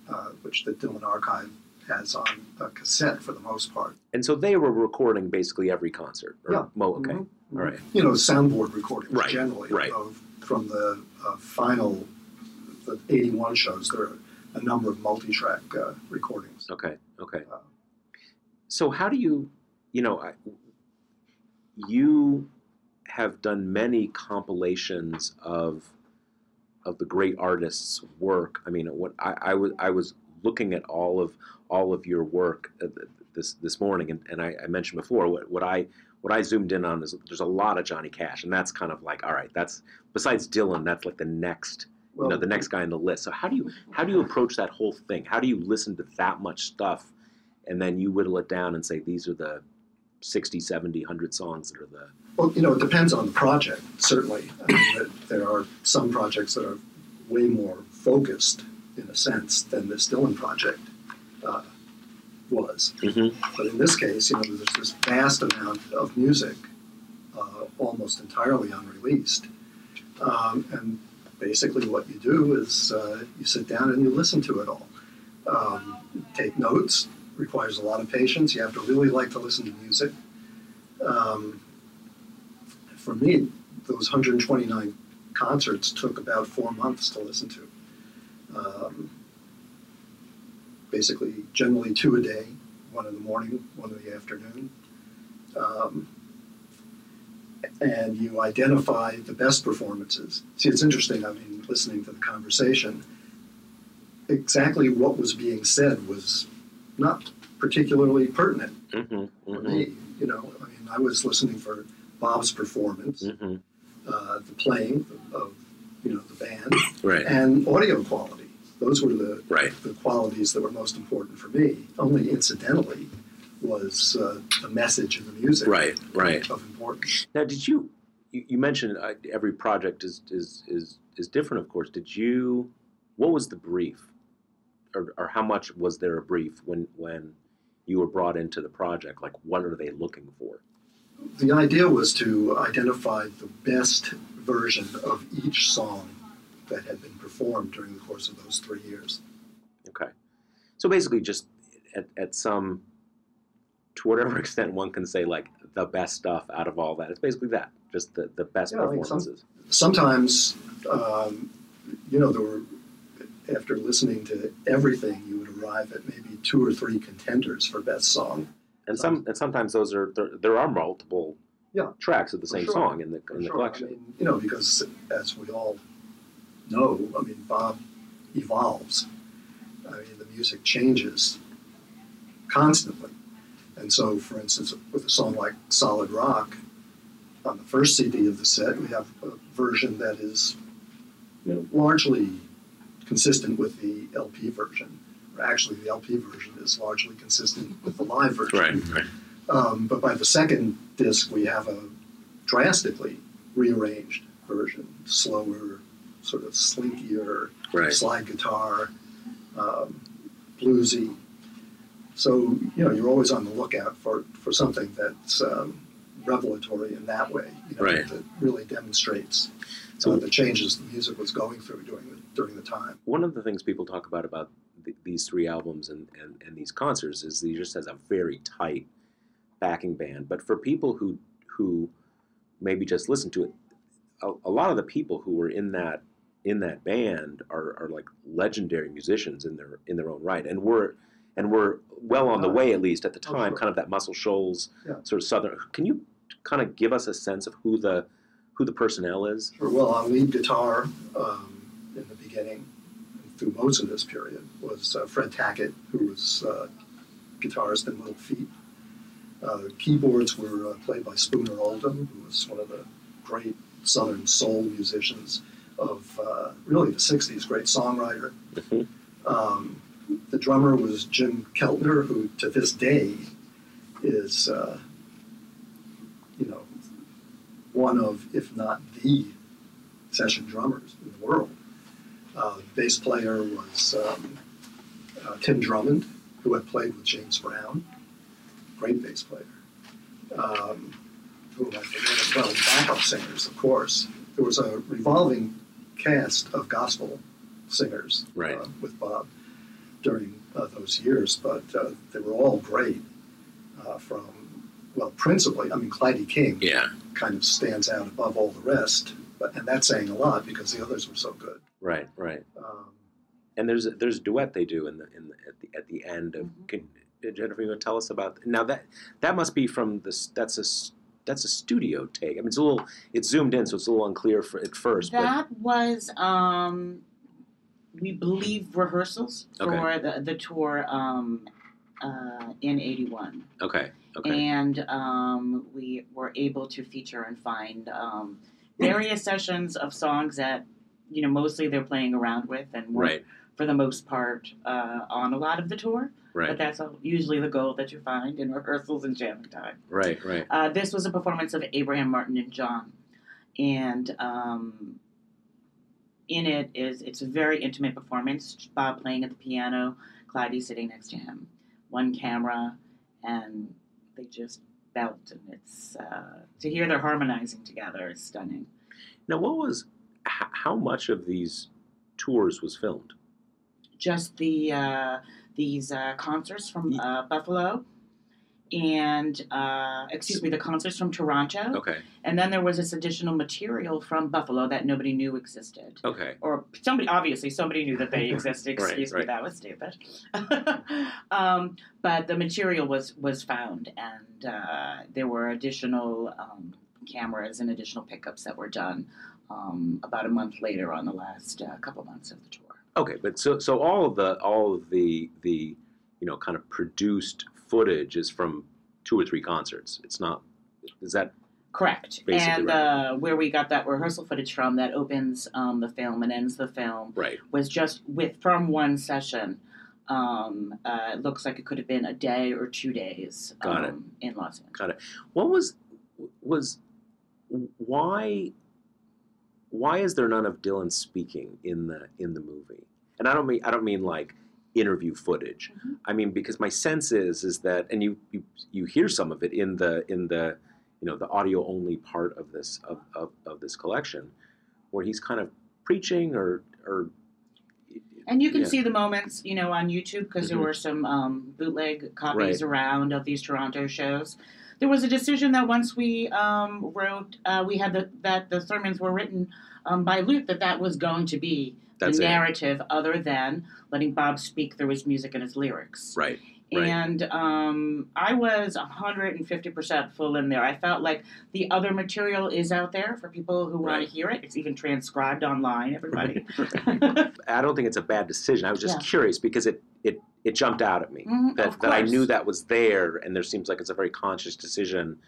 uh, which the Dylan Archive has on a cassette for the most part.
And so they were recording basically every concert. Or,
Yeah.
Mo, okay.
Mhm.
All right.
You know, soundboard recordings
Right,
generally
right.
of from the uh, final, the 81 shows. There are a number of multi-track uh, recordings.
Okay. Okay.
Uh,
So how do you, you know, I, you have done many compilations of of the great artists' work. I mean, what I, I was I was looking at all of all of your work uh, this this morning, and, and I, I mentioned before what, what I what I zoomed in on is there's a lot of Johnny Cash, and that's kind of like all right, that's besides Dylan, that's like the next you know the next guy on the list. So how do you how do you approach that whole thing? How do you listen to that much stuff, and then you whittle it down and say these are the 60, 70, 100 songs that are the
Well, you know, it depends on the project, certainly. I mean, there are some projects that are way more focused, in a sense, than this Dylan project uh, was. But in this case, you know, there's this vast amount of music, uh, almost entirely unreleased. Um, and basically, what you do is uh, you sit down and you listen to it all. Um, take notes requires a lot of patience. You have to really like to listen to music. Um, for me, those 129 concerts took about four months to listen to. Um, basically, generally two a day, one in the morning, one in the afternoon. Um, and you identify the best performances. See, it's interesting. I mean, listening to the conversation, exactly what was being said was not particularly pertinent
mm-hmm,
for me. You know, I mean, I was listening for Bob's performance,
mm-hmm.
uh, the playing of, you know, the band,
right
and audio quality. Those were the,
right
the qualities that were most important for me. Only incidentally was uh, the message and the music
right right
of importance.
Now, did you? You, you mentioned uh, every project is, is is is different, of course. Did you? What was the brief, or, or how much was there a brief when when you were brought into the project? Like, what are they looking for?
The idea was to identify the best version of each song that had been performed during the course of those three years.
Okay, so basically, just at, at some, to whatever extent one can say, like the best stuff out of all that. It's basically that, just the the best
Yeah, I mean, some-
performances.
sometimes, um, you know, there were, after listening to everything, you would arrive at maybe two or three contenders for best song.
and some and sometimes those are there, there are multiple
Yeah.
tracks of the same
sure.
song in the in the
sure.
collection.
I mean, you know, because as we all know, I mean, Bob evolves. I mean, the music changes constantly. And so, for instance, with a song like Solid Rock, on the first CD of the set, we have a version that is you know, largely consistent with the LP version. Or actually, the LP version is largely consistent with the live version.
right.
Um, but by the second disc, we have a drastically rearranged version, slower, sort of slinkier,
Right.
slide guitar, um, bluesy. So you know you're always on the lookout for, for something that's um, revelatory in that way. You know,
Right.
That really demonstrates
some
of the changes the music was going through during the during the time.
One of the things people talk about about th- these three albums and, and, and these concerts is he just has a very tight backing band. But for people who who maybe just listen to it, a, a lot of the people who were in that in that band are, are like legendary musicians in their in their own right, and we're and we're well on the way at least at the time, kind of that Muscle Shoals
Yeah.
sort of southern. Can you kind of give us a sense of who the who the personnel is?
Sure. Well, on lead guitar um, in the beginning, through most of this period, was uh, Fred Tackett, who was uh, guitarist in Little Feat. Uh, keyboards were uh, played by Spooner Oldham, who was one of the great Southern soul musicians of uh, really the '60s. Great songwriter.
Mhm.
Um, the drummer was Jim Keltner, who to this day is, uh, you know, one of, if not the session drummers in the world. Uh, the bass player was um, uh, Tim Drummond, who had played with James Brown, great bass player. Um, who I forget as well, backup singers, of course. There was a revolving cast of gospel singers
Right.
uh, with Bob during uh, those years, but uh, they were all great. Uh, from well, principally, I mean, Clydie King
Yeah.
kind of stands out above all the rest, but and that's saying a lot because the others were so good.
Right. Right.
Um,
And there's a, there's a duet they do in the in the, at the at the end of.
Mhm.
Can, Jennifer, you want to tell us about now that that must be from this? That's a s- that's a studio take. I mean, it's a little it's zoomed in, so it's a little unclear for, at first.
That was, um, we believe rehearsals for
Okay.
the, the tour um, uh, in 81.
okay, okay,
And um, we were able to feature and find um, various sessions of songs that, you know, mostly they're playing around with and were,
right,
for the most part, uh, on a lot of the tour. But that's usually the goal that you find in rehearsals and jamming time.
right, right.
Uh, this was a performance of Abraham Martin and John, and um, in it is it's a very intimate performance. Bob playing at the piano, Clydie sitting next to him, one camera, and they just belt, and it's uh, to hear their harmonizing together is stunning.
Now, what was h- how much of these tours was filmed?
Just the uh, these uh, concerts from uh, Buffalo. And uh, excuse me, the concerts from Toronto,
Okay,
and then there was this additional material from Buffalo that nobody knew existed.
okay,
or somebody obviously somebody knew that they existed.
Right,
Excuse
right.
me, that was stupid. um, but the material was was found, and uh, there were additional um, cameras and additional pickups that were done um, about a month later on the last uh, couple months of the tour.
Okay. But so so all of the all of the the you know kind of produced footage is from two or three concerts. It's not. Is that
Correct. And
right.
uh, where we got that rehearsal footage from that opens um, the film and ends the film
right?
was just with from one session. Um, uh, it looks like it could have been a day or two days
Got it.
um, in Los Angeles.
Got it. What was was why why is there none of Dylan speaking in the in the movie? And I don't mean I don't mean like interview footage.
Mhm.
I mean because my sense is is that and you, you you hear some of it in the in the you know the audio only part of this of, of, of this collection where he's kind of preaching or or
And you can
Yeah.
see the moments, you know, on YouTube because there
Mhm.
were some um, bootleg copies
Right.
around of these Toronto shows. There was a decision that once we um, wrote, uh, we had the, that the sermons were written um, by Luc, that that was going to be
That's
the
it.
narrative, other than letting Bob speak through his music and his lyrics.
right Right.
And um, I was 150% full in there. I felt like the other material is out there for people who want to hear it. It's even transcribed online, everybody.
I don't think it's a bad decision. I was just
Yeah.
curious because it it it jumped out at me
Mhm,
that that I knew that was there, and there seems like it's a very conscious decision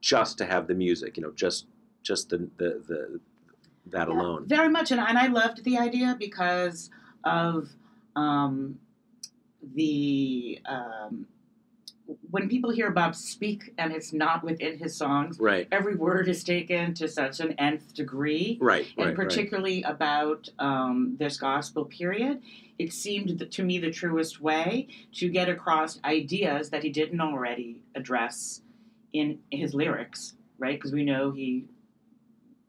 just to have the music. You know, just just the the, the that
Yeah,
alone.
Very much, and, and I loved the idea because of um, the um, when people hear Bob speak and it's not within his songs,
Right.
every word is taken to such an nth degree.
Right.
and
right.
particularly about um, this gospel period, it seemed th- to me the truest way to get across ideas that he didn't already address in his lyrics, right? Because we know he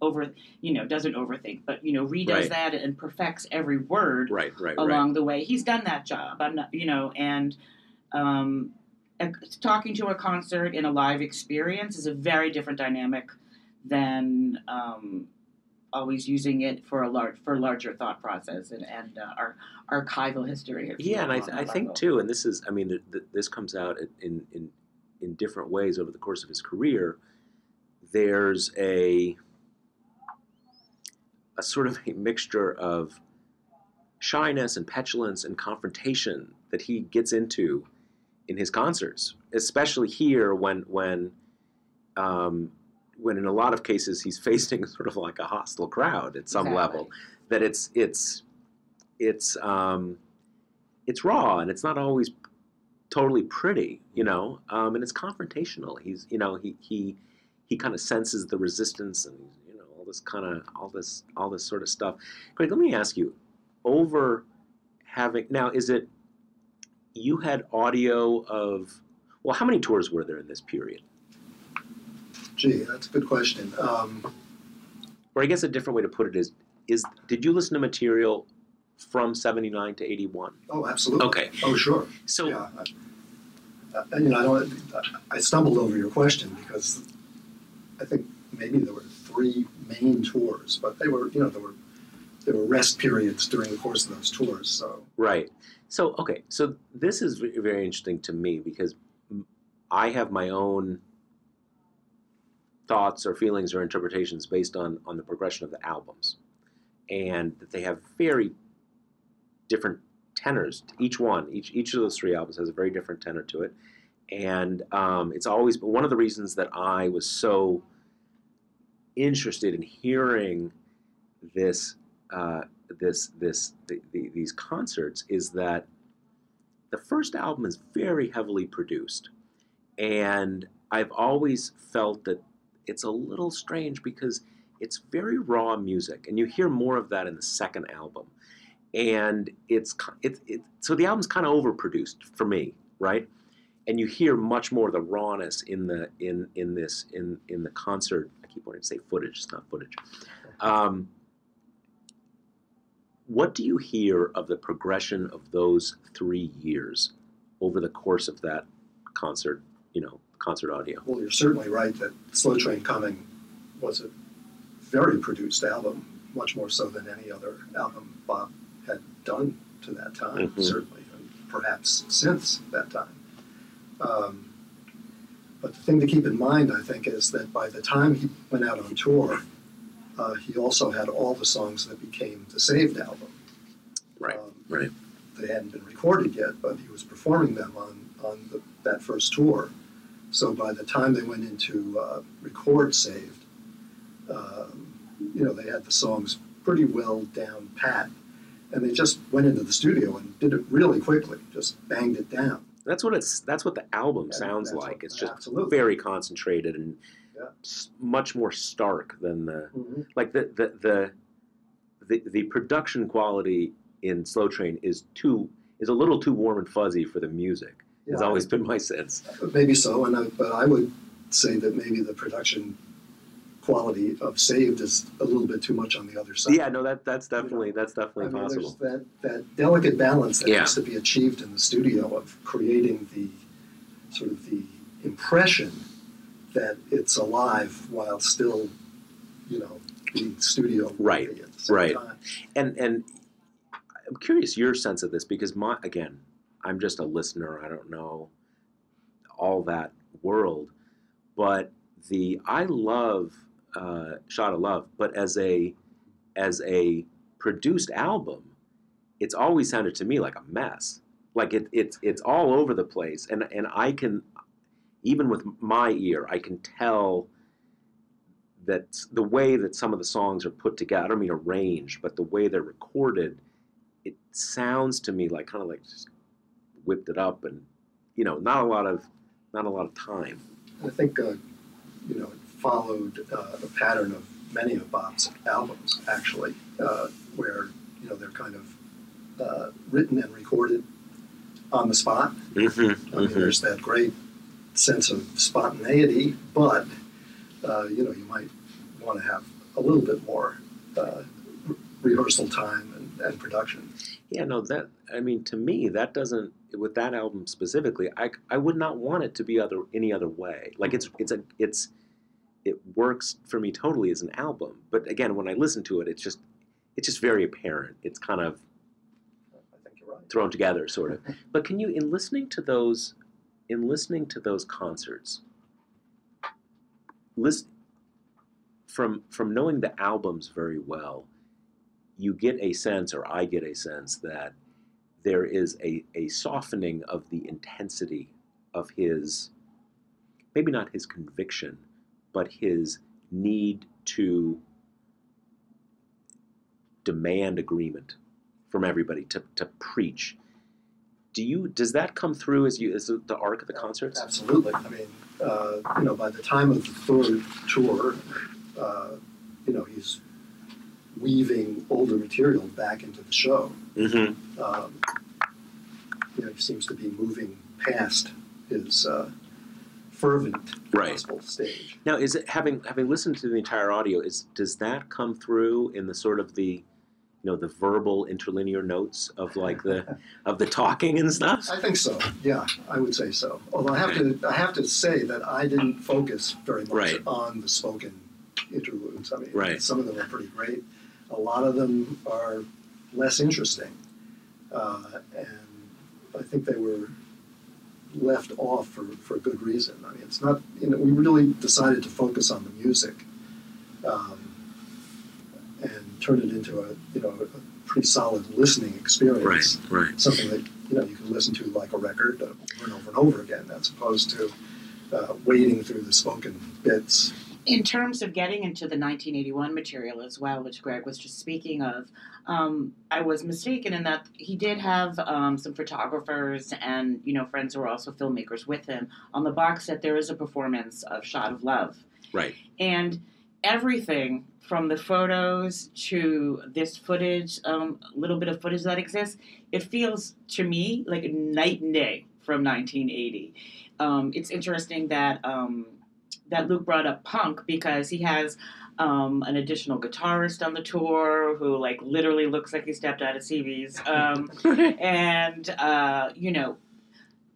over, you know, doesn't overthink, but you know, redoes
Right.
that and perfects every word
Right. Right. Right.
along the way. He's done that job. I'm not, you know, and um, a- talking to a concert in a live experience is a very different dynamic than um, always using it for a large for larger thought process and, and uh, our archival history.
Yeah, and I, th- I think too, and this is, I mean, th- th- this comes out in, in in different ways over the course of his career. There's a a sort of a mixture of shyness and petulance and confrontation that he gets into in his concerts, especially here when when um, when in a lot of cases he's facing sort of like a hostile crowd at some
Exactly.
level. That it's it's it's um, it's raw and it's not always totally pretty, you know, um, and it's confrontational. He's you know he he he kind of senses the resistance and you know all this kind of all this all this sort of stuff. Gregg, let me ask you, over having now is it you had audio of well how many tours were there in this period?
Gee, that's a good question. Um,
Or I guess a different way to put it is is did you listen to material from 79 to 81?
oh, absolutely.
Okay.
Oh, sure.
So
yeah. I, you know, I don't. I stumbled over your question because I think maybe there were three main tours, but they were, you know, there were there were rest periods during the course of those tours. So
Right. So okay. So this is very interesting to me because I have my own thoughts or feelings or interpretations based on on the progression of the albums, and that they have very different tenors. Each one, each each of those three albums has a very different tenor to it, and um, it's always one of the reasons that I was so interested in hearing this uh, this this the, the, these concerts is that the first album is very heavily produced, and I've always felt that it's a little strange because it's very raw music, and you hear more of that in the second album, and it's ki- it, so the album's kind of overproduced for me, right? And you hear much more the rawness in the in in this in in the concert. I keep wanting to say footage. It's not footage. Um, what do you hear of the progression of those three years over the course of that concert, you know, concert audio?
well, you're certainly right that Slow Train Coming was a very produced album, much more so than any other album Bob had done to that time,
Mhm.
certainly, and perhaps since that time. Um, but the thing to keep in mind, I think, is that by the time he went out on tour, uh, he also had all the songs that became the Saved album.
Right,
Um,
right.
They hadn't been recorded yet, but he was performing them on, on the, that first tour. So by the time they went into uh, record Saved, um, you know, they had the songs pretty well down pat. And they just went into the studio and did it really quickly, just banged it down.
That's what it's. That's what the album sounds like. it's just
absolutely.
very concentrated and
Yeah.
s- much more stark than the mm-hmm. like the the the the, the production quality in Slow Train is too is a little too warm and fuzzy for the music. Has
Yeah,
always been my sense.
Maybe so, and I, but I would say that maybe the production quality of Saved is a little bit too much on the other side.
Yeah, no, that that's definitely that's definitely
I mean,
possible.
That, that delicate balance that
Yeah.
has to be achieved in the studio of creating the sort of the impression that it's alive while still, you know, being studio
Right,
the
right.
time.
and and I'm curious your sense of this because my again, I'm just a listener. I don't know all that world, but the I love uh, Shot of Love, but as a as a produced album, it's always sounded to me like a mess. Like it, it's it's all over the place, and and I can even with my ear, I can tell that the way that some of the songs are put together. I don't mean arranged, but the way they're recorded, it sounds to me like kind of like just whipped it up, and you know, not a lot of not a lot of time.
I think uh, you know it followed uh, the pattern of many of Bob's albums, actually, uh, where you know they're kind of uh, written and recorded on the spot.
Mm-hmm,
I mean, there's that great sense of spontaneity, but uh, you know you might want to have a little bit more uh, re- rehearsal time and, and production.
Yeah, no, that I mean, to me, that doesn't with that album specifically. I I would not want it to be other any other way. Like it's it's a it's it works for me totally as an album. But again, when I listen to it, it's just it's just very apparent. It's kind of
I think you're right.
thrown together, sort of. But can you, in listening to those, in listening to those concerts, list from from knowing the albums very well, you get a sense, or I get a sense that there is a, a softening of the intensity of his, maybe not his conviction, but his need to demand agreement from everybody to, to preach. Do you does that come through as you as the arc of the concerts?
Absolutely. I mean, uh, you know, by the time of the third tour, uh, you know, he's weaving older material back into the show.
Mm-hmm.
Um, you know, he seems to be moving past his uh, fervent
Right.
gospel stage.
Now, is it having having listened to the entire audio? Is does that come through in the sort of the, you know, the verbal interlinear notes of like the of the talking and stuff?
I think so. Yeah, I would say so. Although I have to, I have to say that I didn't focus very much
Right.
on the spoken interludes. I mean,
Right.
some of them are pretty great. A lot of them are less interesting, uh, and I think they were left off for, for good reason. I mean, it's not. You know, we really decided to focus on the music. Um, turn it into a you know a pretty solid listening experience
right. right.
something that you know you can listen to like a record over and over and over again, as opposed to uh, wading through the spoken bits.
In terms of getting into the 1981 material as well, which Gregg was just speaking of, um, I was mistaken in that he did have um, some photographers and you know friends who were also filmmakers with him. On the box set, there is a performance of "Shot of Love,"
Right.
and everything from the photos to this footage, a um, little bit of footage that exists, it feels to me like night and day from 1980. Um, it's interesting that um, that Luc brought up punk because he has um, an additional guitarist on the tour who like literally looks like he stepped out of CBGB's, um, and uh, you know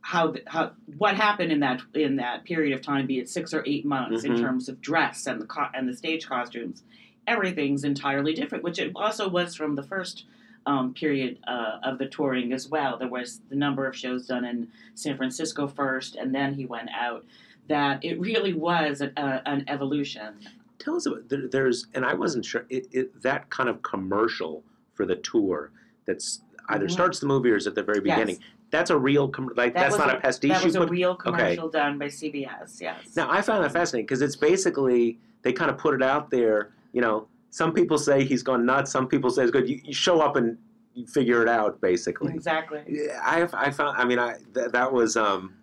how how what happened in that in that period of time, be it six or eight months, in
Mhm.
terms of dress and the co- and the stage costumes, everything's entirely different. Which it also was from the first um, period uh, of the touring as well. There was the number of shows done in San Francisco first, and then he went out. That it really was a, a, an evolution.
Tell us about there, there's and I wasn't sure it, it that kind of commercial for the tour that's either
Mhm.
starts the movie or is at the very
Yes.
That's a real com- like
That
that's not a, pastiche.
That was a
put-
real
okay.
commercial done by CBS. Yes.
Now I found that fascinating because it's basically they kind of put it out there. You know, some people say he's gone nuts. Some people say it's good. You, you show up and you figure it out, basically.
Exactly.
Yeah, I I found. I mean, I th- that was. um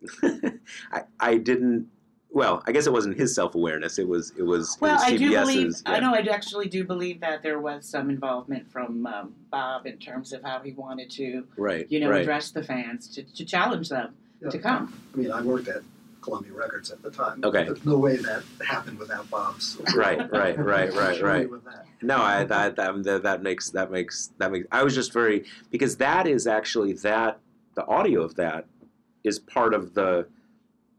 I I didn't. Well, I guess it wasn't his self awareness. It was it was it
Well,
was
I do believe.
CBS's.
I know. I actually do believe that there was some involvement from um, Bob in terms of how he wanted to,
Right.
you know,
right.
address the fans to, to challenge them
Yeah.
to come.
I mean, I worked at Columbia Records at the time.
Okay.
There's no way that happened without Bob's.
Right, right, right, right, right. No, I that, that that that makes that makes that makes. I was just very because that is actually that the audio of that is part of the,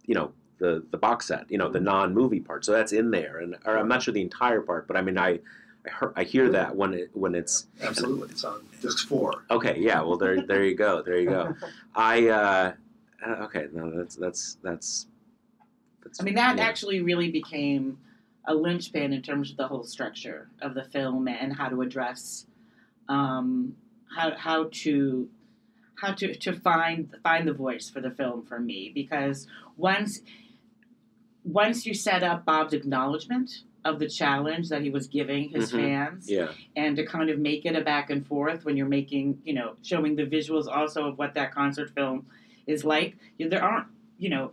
you know, the the box set. You know, the non movie part. So that's in there, and or I'm not sure the entire part, but I mean, I I, hear, I hear that when it when it's
Absolutely, it's on disc four.
okay. Yeah, well there there you go, there you go. I uh, uh, okay, no, that's that's that's. that's
I mean, that
yeah.
actually really became a linchpin in terms of the whole structure of the film and how to address um, how how to how to, to find find the voice for the film for me because once once you set up Bob's acknowledgement of the challenge that he was giving his
Mhm.
fans
Yeah,
and to kind of make it a back and forth when you're making you know showing the visuals also of what that concert film is like you- there aren't you know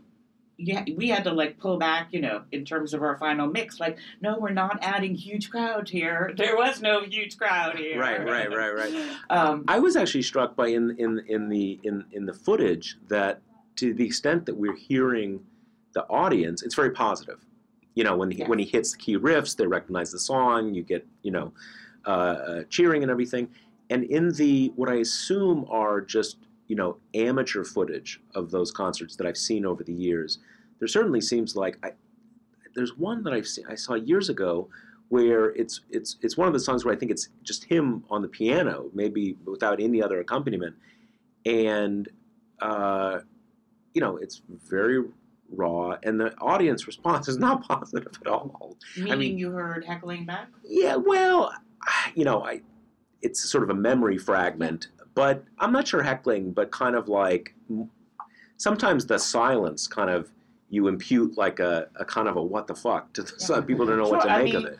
you we had to like pull back you know in terms of our final mix like no we're not adding huge crowd here there was no huge crowd here
right, right, right, right.
um,
I was actually struck by in in in the in in the footage that to the extent that we're hearing the audience, it's very positive. You know, when he,
Yes.
when he hits the key riffs, they recognize the song. You get you know uh, uh, cheering and everything. And in the what I assume are just you know amateur footage of those concerts that I've seen over the years, there certainly seems like I, there's one that I've seen I saw years ago where it's it's it's one of the songs where I think it's just him on the piano, maybe without any other accompaniment, and uh, you know it's very raw, and the audience response is not positive at all.
meaning
mean-
you heard heckling back
Yeah, well, you know, I it's sort of a memory fragment, but I'm not sure heckling, but kind of like sometimes the silence kind of you impute like a, a kind of a what the fuck to the
Yeah.
people don't know what to
I
make of it.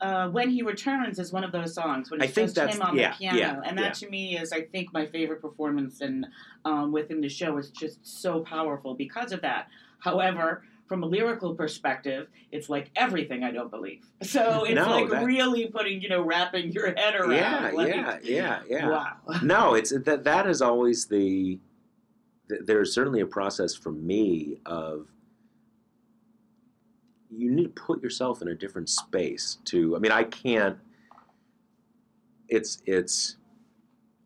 Uh, when he returns is one of those songs when
I
it's
think
just
that's-
him on
yeah,
the piano,
yeah,
and that to me is, I think, my favorite performance in um, within the show. is just so powerful because of that. However, from a lyrical perspective, it's like everything I don't believe. So it's
No,
like
that-
really putting, you know, wrapping your head around.
Yeah,
like,
yeah, yeah, yeah.
Wow.
no, it's that that is always the, th there's certainly a process for me of you need to put yourself in a different space to I mean I can't it's it's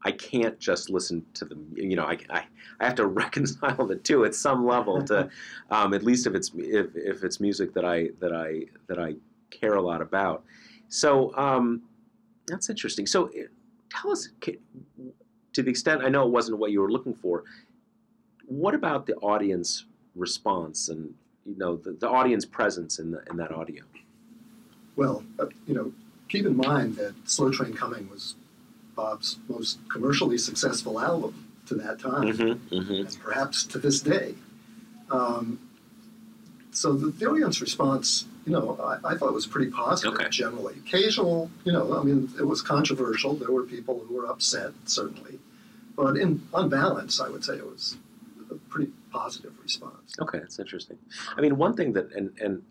I can't just listen to the you know I, I, I have to reconcile the two at some level to um, at least if it's if, if it's music that I that I that I care a lot about. So um, that's interesting. So eh, tell us to the extent I know it wasn't what you were looking for what about the audience response and you know the, the audience presence in the in that audio
Well, uh, you know, keep in mind that Slow Train Coming was Bob's most commercially successful album to that time,
mm-hmm, mm-hmm.
and perhaps to this day. Um, so the, the audience response, you know, I, I thought was pretty positive
Okay.
generally. Occasional, you know, I mean, it was controversial. There were people who were upset, certainly, but in on balance, I would say it was positive response.
Okay, that's interesting. I mean, one thing that and and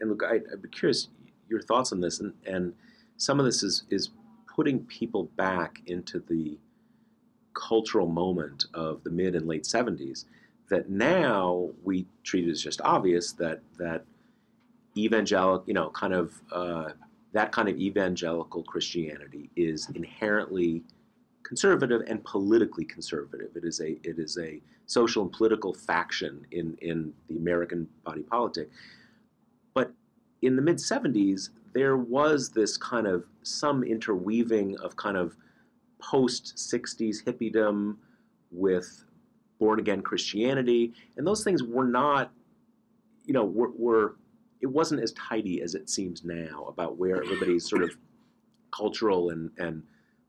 and look, I, I'd be curious your thoughts on this, and and some of this is is putting people back into the cultural moment of the mid and late '70s. That now we treat as just obvious that that evangelical, you know, kind of uh, that kind of evangelical Christianity is inherently conservative and politically conservative. It is a it is a social and political faction in, in the American body politic. But in the mid 70s, there was this kind of some interweaving of kind of post 60s hippiedom with born again Christianity. And those things were not, you know, were, were it wasn't as tidy as it seems now about where everybody's sort of cultural and, and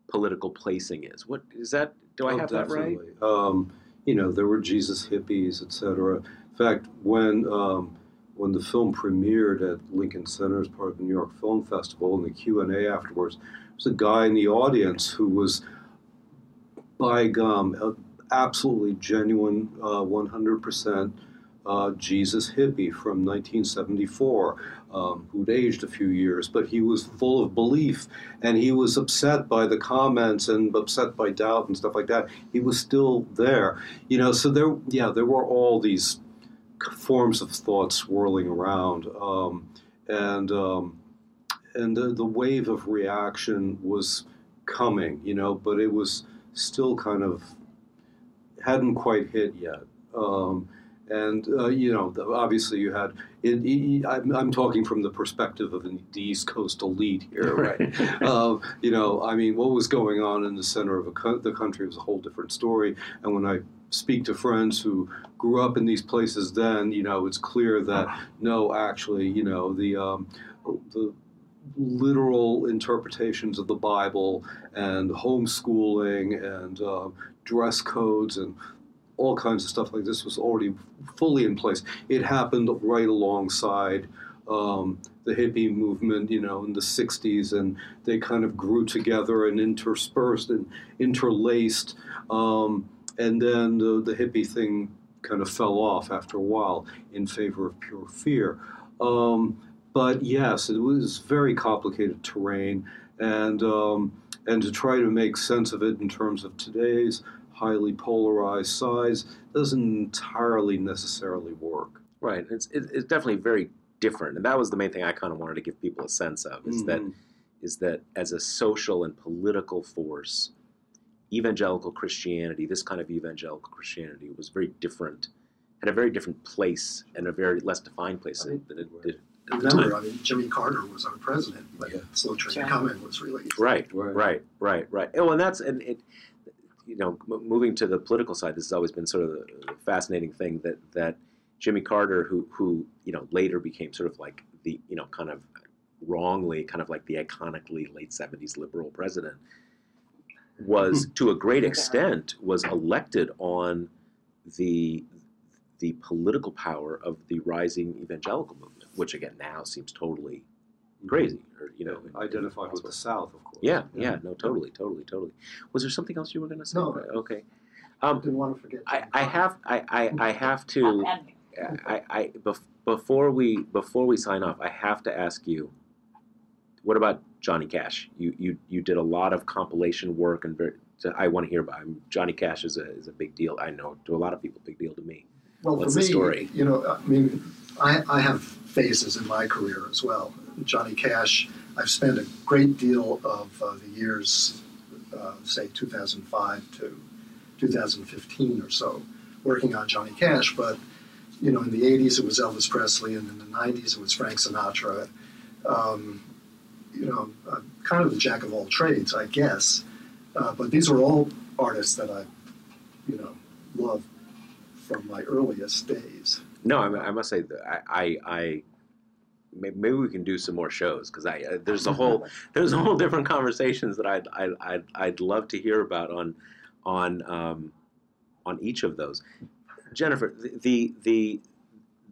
political placing is. What is that? Do I
Oh,
have that right?
definitely. Um, you know, there were Jesus hippies, etc. In fact, when um, when the film premiered at Lincoln Center as part of the New York Film Festival, and the Q and A afterwards, there was a guy in the audience who was, by gum, a absolutely genuine, one hundred percent Jesus hippie from 1974, um, who'd aged a few years, but he was full of belief and he was upset by the comments and upset by doubt and stuff like that. He was still there, you know. So there, yeah, there were all these forms of thought swirling around, um, and um, and the, the wave of reaction was coming, you know, but it was still kind of hadn't quite hit yet. Um, and uh, you know, obviously, you had. It, it, I'm, I'm talking from the perspective of the East Coast elite here, right? uh, you know, I mean, what was going on in the center of co- the country was a whole different story. And when I speak to friends who grew up in these places, then you know, it's clear that no, actually, you know, the um, the literal interpretations of the Bible and homeschooling and uh, dress codes and all kinds of stuff like this was already fully in place. It happened right alongside um, the hippie movement, you know, in the 60s, and they kind of grew together and interspersed and interlaced. Um, and then the, the, hippie thing kind of fell off after a while in favor of pure fear. Um, but yes, it was very complicated terrain, and um, and to try to make sense of it in terms of today's highly polarized sides doesn't entirely necessarily work.
Right. It's it's definitely very different, and that was the main thing I kind of wanted to give people a sense of is mm-hmm. that is that as a social and political force, evangelical Christianity, this kind of evangelical Christianity, was very different, had a very different place and a very less defined place than it did
Remember, I mean, Jimmy Carter was our president, but yeah. Slow Train yeah. Coming was released.
Right, right, right, right, right. Oh, and that's and it, you know, moving to the political side, this has always been sort of the fascinating thing that that Jimmy Carter, who who you know later became sort of like the you know kind of wrongly kind of like the iconically late '70s liberal president, was hmm. to a great extent was elected on the the political power of the rising evangelical movement which again now seems totally. Crazy or you know
identified with the south of course.
Yeah, yeah, yeah no totally totally totally. Was there something else you were going to say?
No.
Okay.
Um, didn't want to forget
I, I have I, I, I have to I, I before we before we sign off I have to ask you what about Johnny Cash? You you you did a lot of compilation work and very, I want to hear about him. Johnny Cash is a is a big deal I know to a lot of people big deal to me.
Well
What's
for
me story?
you know I mean I, I have phases in my career as well. Johnny Cash, I've spent a great deal of uh, the years, uh, say 2005 to 2015 or so, working on Johnny Cash. But you know, in the 80s it was Elvis Presley, and in the 90s it was Frank Sinatra. Um, you know, I'm kind of the jack of all trades, I guess. Uh, but these are all artists that I, you know, love from my earliest days.
No, I, I must say that I, I, I maybe we can do some more shows because I uh, there's a whole there's a whole different conversations that I'd I'd, I'd, I'd love to hear about on on um, on each of those. Jennifer, the, the the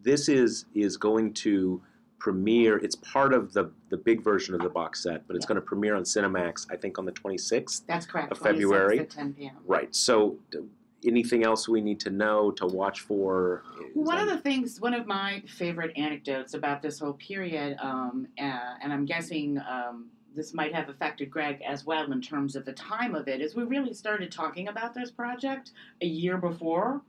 this is is going to premiere. It's part of the the big version of the box set, but it's yeah. going to premiere on Cinemax. I think on the 26th.
That's correct.
Of February.
At 10 p.m.
Right. So anything else we need to know to watch for?
One of the things, one of my favorite anecdotes about this whole period, um, uh, and I'm guessing um, this might have affected Gregg as well in terms of the time of it, is we really started talking about this project a year before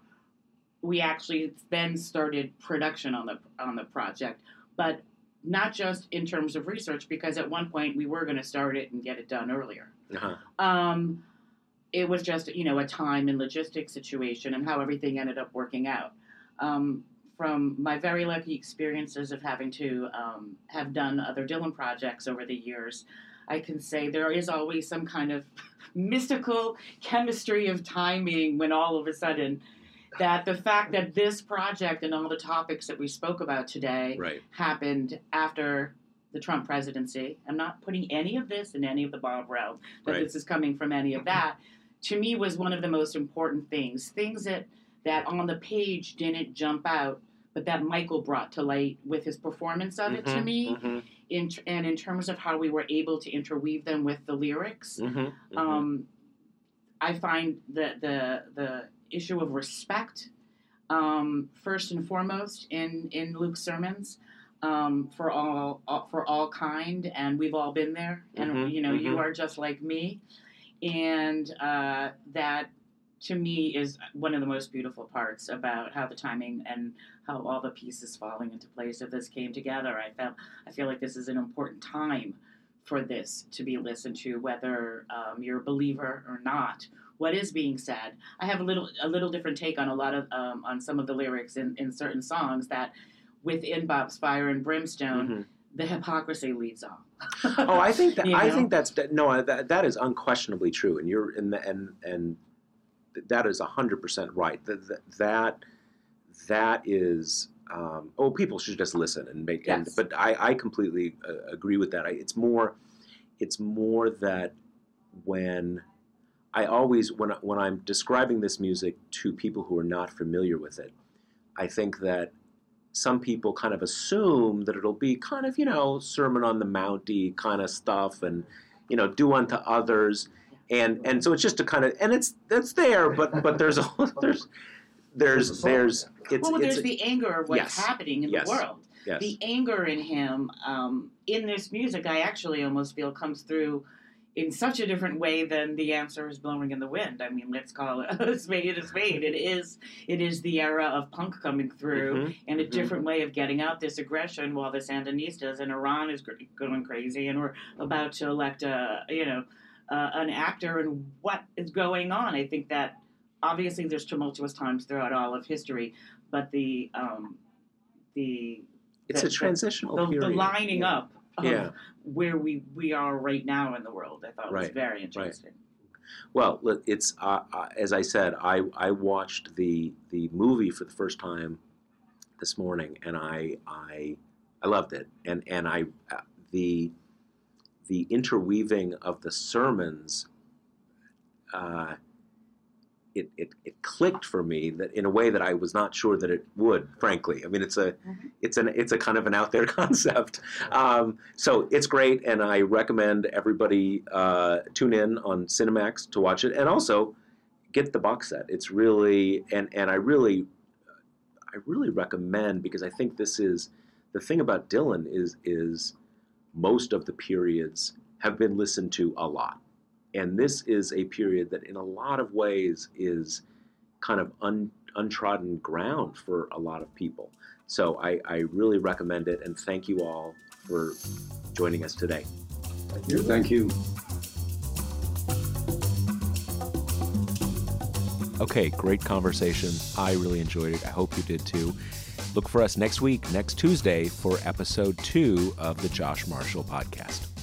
we actually then started production on the on the project, but not just in terms of research, because at one point we were going to start it and get it done earlier.
Uh-huh.
Um, it was just you know a time and logistics situation and how everything ended up working out. Um, from my very lucky experiences of having to um, have done other Dylan projects over the years, I can say there is always some kind of mystical chemistry of timing when all of a sudden that the fact that this project and all the topics that we spoke about today
right.
happened after the Trump presidency. I'm not putting any of this in any of the Bob realm, that right. this is coming from any of that to me was one of the most important things. Things that that on the page didn't jump out, but that Michael brought to light with his performance of it mm-hmm, to me, mm-hmm. in, and in terms of how we were able to interweave them with the lyrics.
Mm-hmm, mm-hmm.
um, I find that the the issue of respect, um, first and foremost, in in Luc's sermons. Um, for all, all, for all kind, and we've all been there. And
mm-hmm,
you know, you
mm-hmm.
are just like me and uh, that to me is one of the most beautiful parts about how the timing and how all the pieces falling into place of this came together. I felt I feel like this is an important time for this to be listened to, whether um, you're a believer or not, what is being said. I have a little a little different take on a lot of um, on some of the lyrics in, in certain songs that within Bob's Fire and Brimstone,
Mhm.
the hypocrisy leads all.
Oh, I think that
You
I think that's that, no, that, that is unquestionably true, and you're in the and and that is hundred percent right. That that that, is. Um, oh, people should just listen and make. And,
Yes.
but I, I completely uh, agree with that. I, it's more, it's more that when I always when I- when I'm describing this music to people who are not familiar with it, I think that some people kind of assume that it'll be kind of you know Sermon on the Mounty kind of stuff, and you know do unto others, and and so it's just a kind of and it's it's there, but but there's a there's there's there's it's
well,
it's
there's the anger of what's
yes.
happening in
Yes.
the world.
yes
The anger in him um, in this music, I actually almost feel comes through in such a different way than the answer is blowing in the wind. I mean, let's call it a spade a spade. It is it is the era of punk coming through
Mhm,
and a
mhm.
different way of getting out this aggression while the Sandinistas and Iran is going crazy and we're about to elect a you know uh, an actor and what is going on. I think that obviously there's tumultuous times throughout all of history, but the um, the
it's
the-
a transitional
the,
period.
the lining
Yeah.
up of
Yeah.
where we we are right now in the world. I thought was very interesting.
Well, look, it's uh, uh, as I said, I I watched the the movie for the first time this morning, and I I I loved it, and and I uh, the the interweaving of the sermons. Uh, it, it, it clicked for me that in a way that I was not sure that it would. Frankly, I mean it's a
Mhm.
it's an it's a kind of an out there concept. Um, so it's great, and I recommend everybody uh, tune in on Cinemax to watch it, and also get the box set. It's really and and I really I really recommend because I think this is the thing about Dylan is is most of the periods have been listened to a lot, and this is a period that in a lot of ways is kind of un, untrodden ground for a lot of people. So I, I really recommend it, and thank you all for joining us today.
Thank you.
Thank you.
Okay, great conversation. I really enjoyed it. I hope you did too. Look for us next week, next Tuesday, for episode two of the Josh Marshall podcast.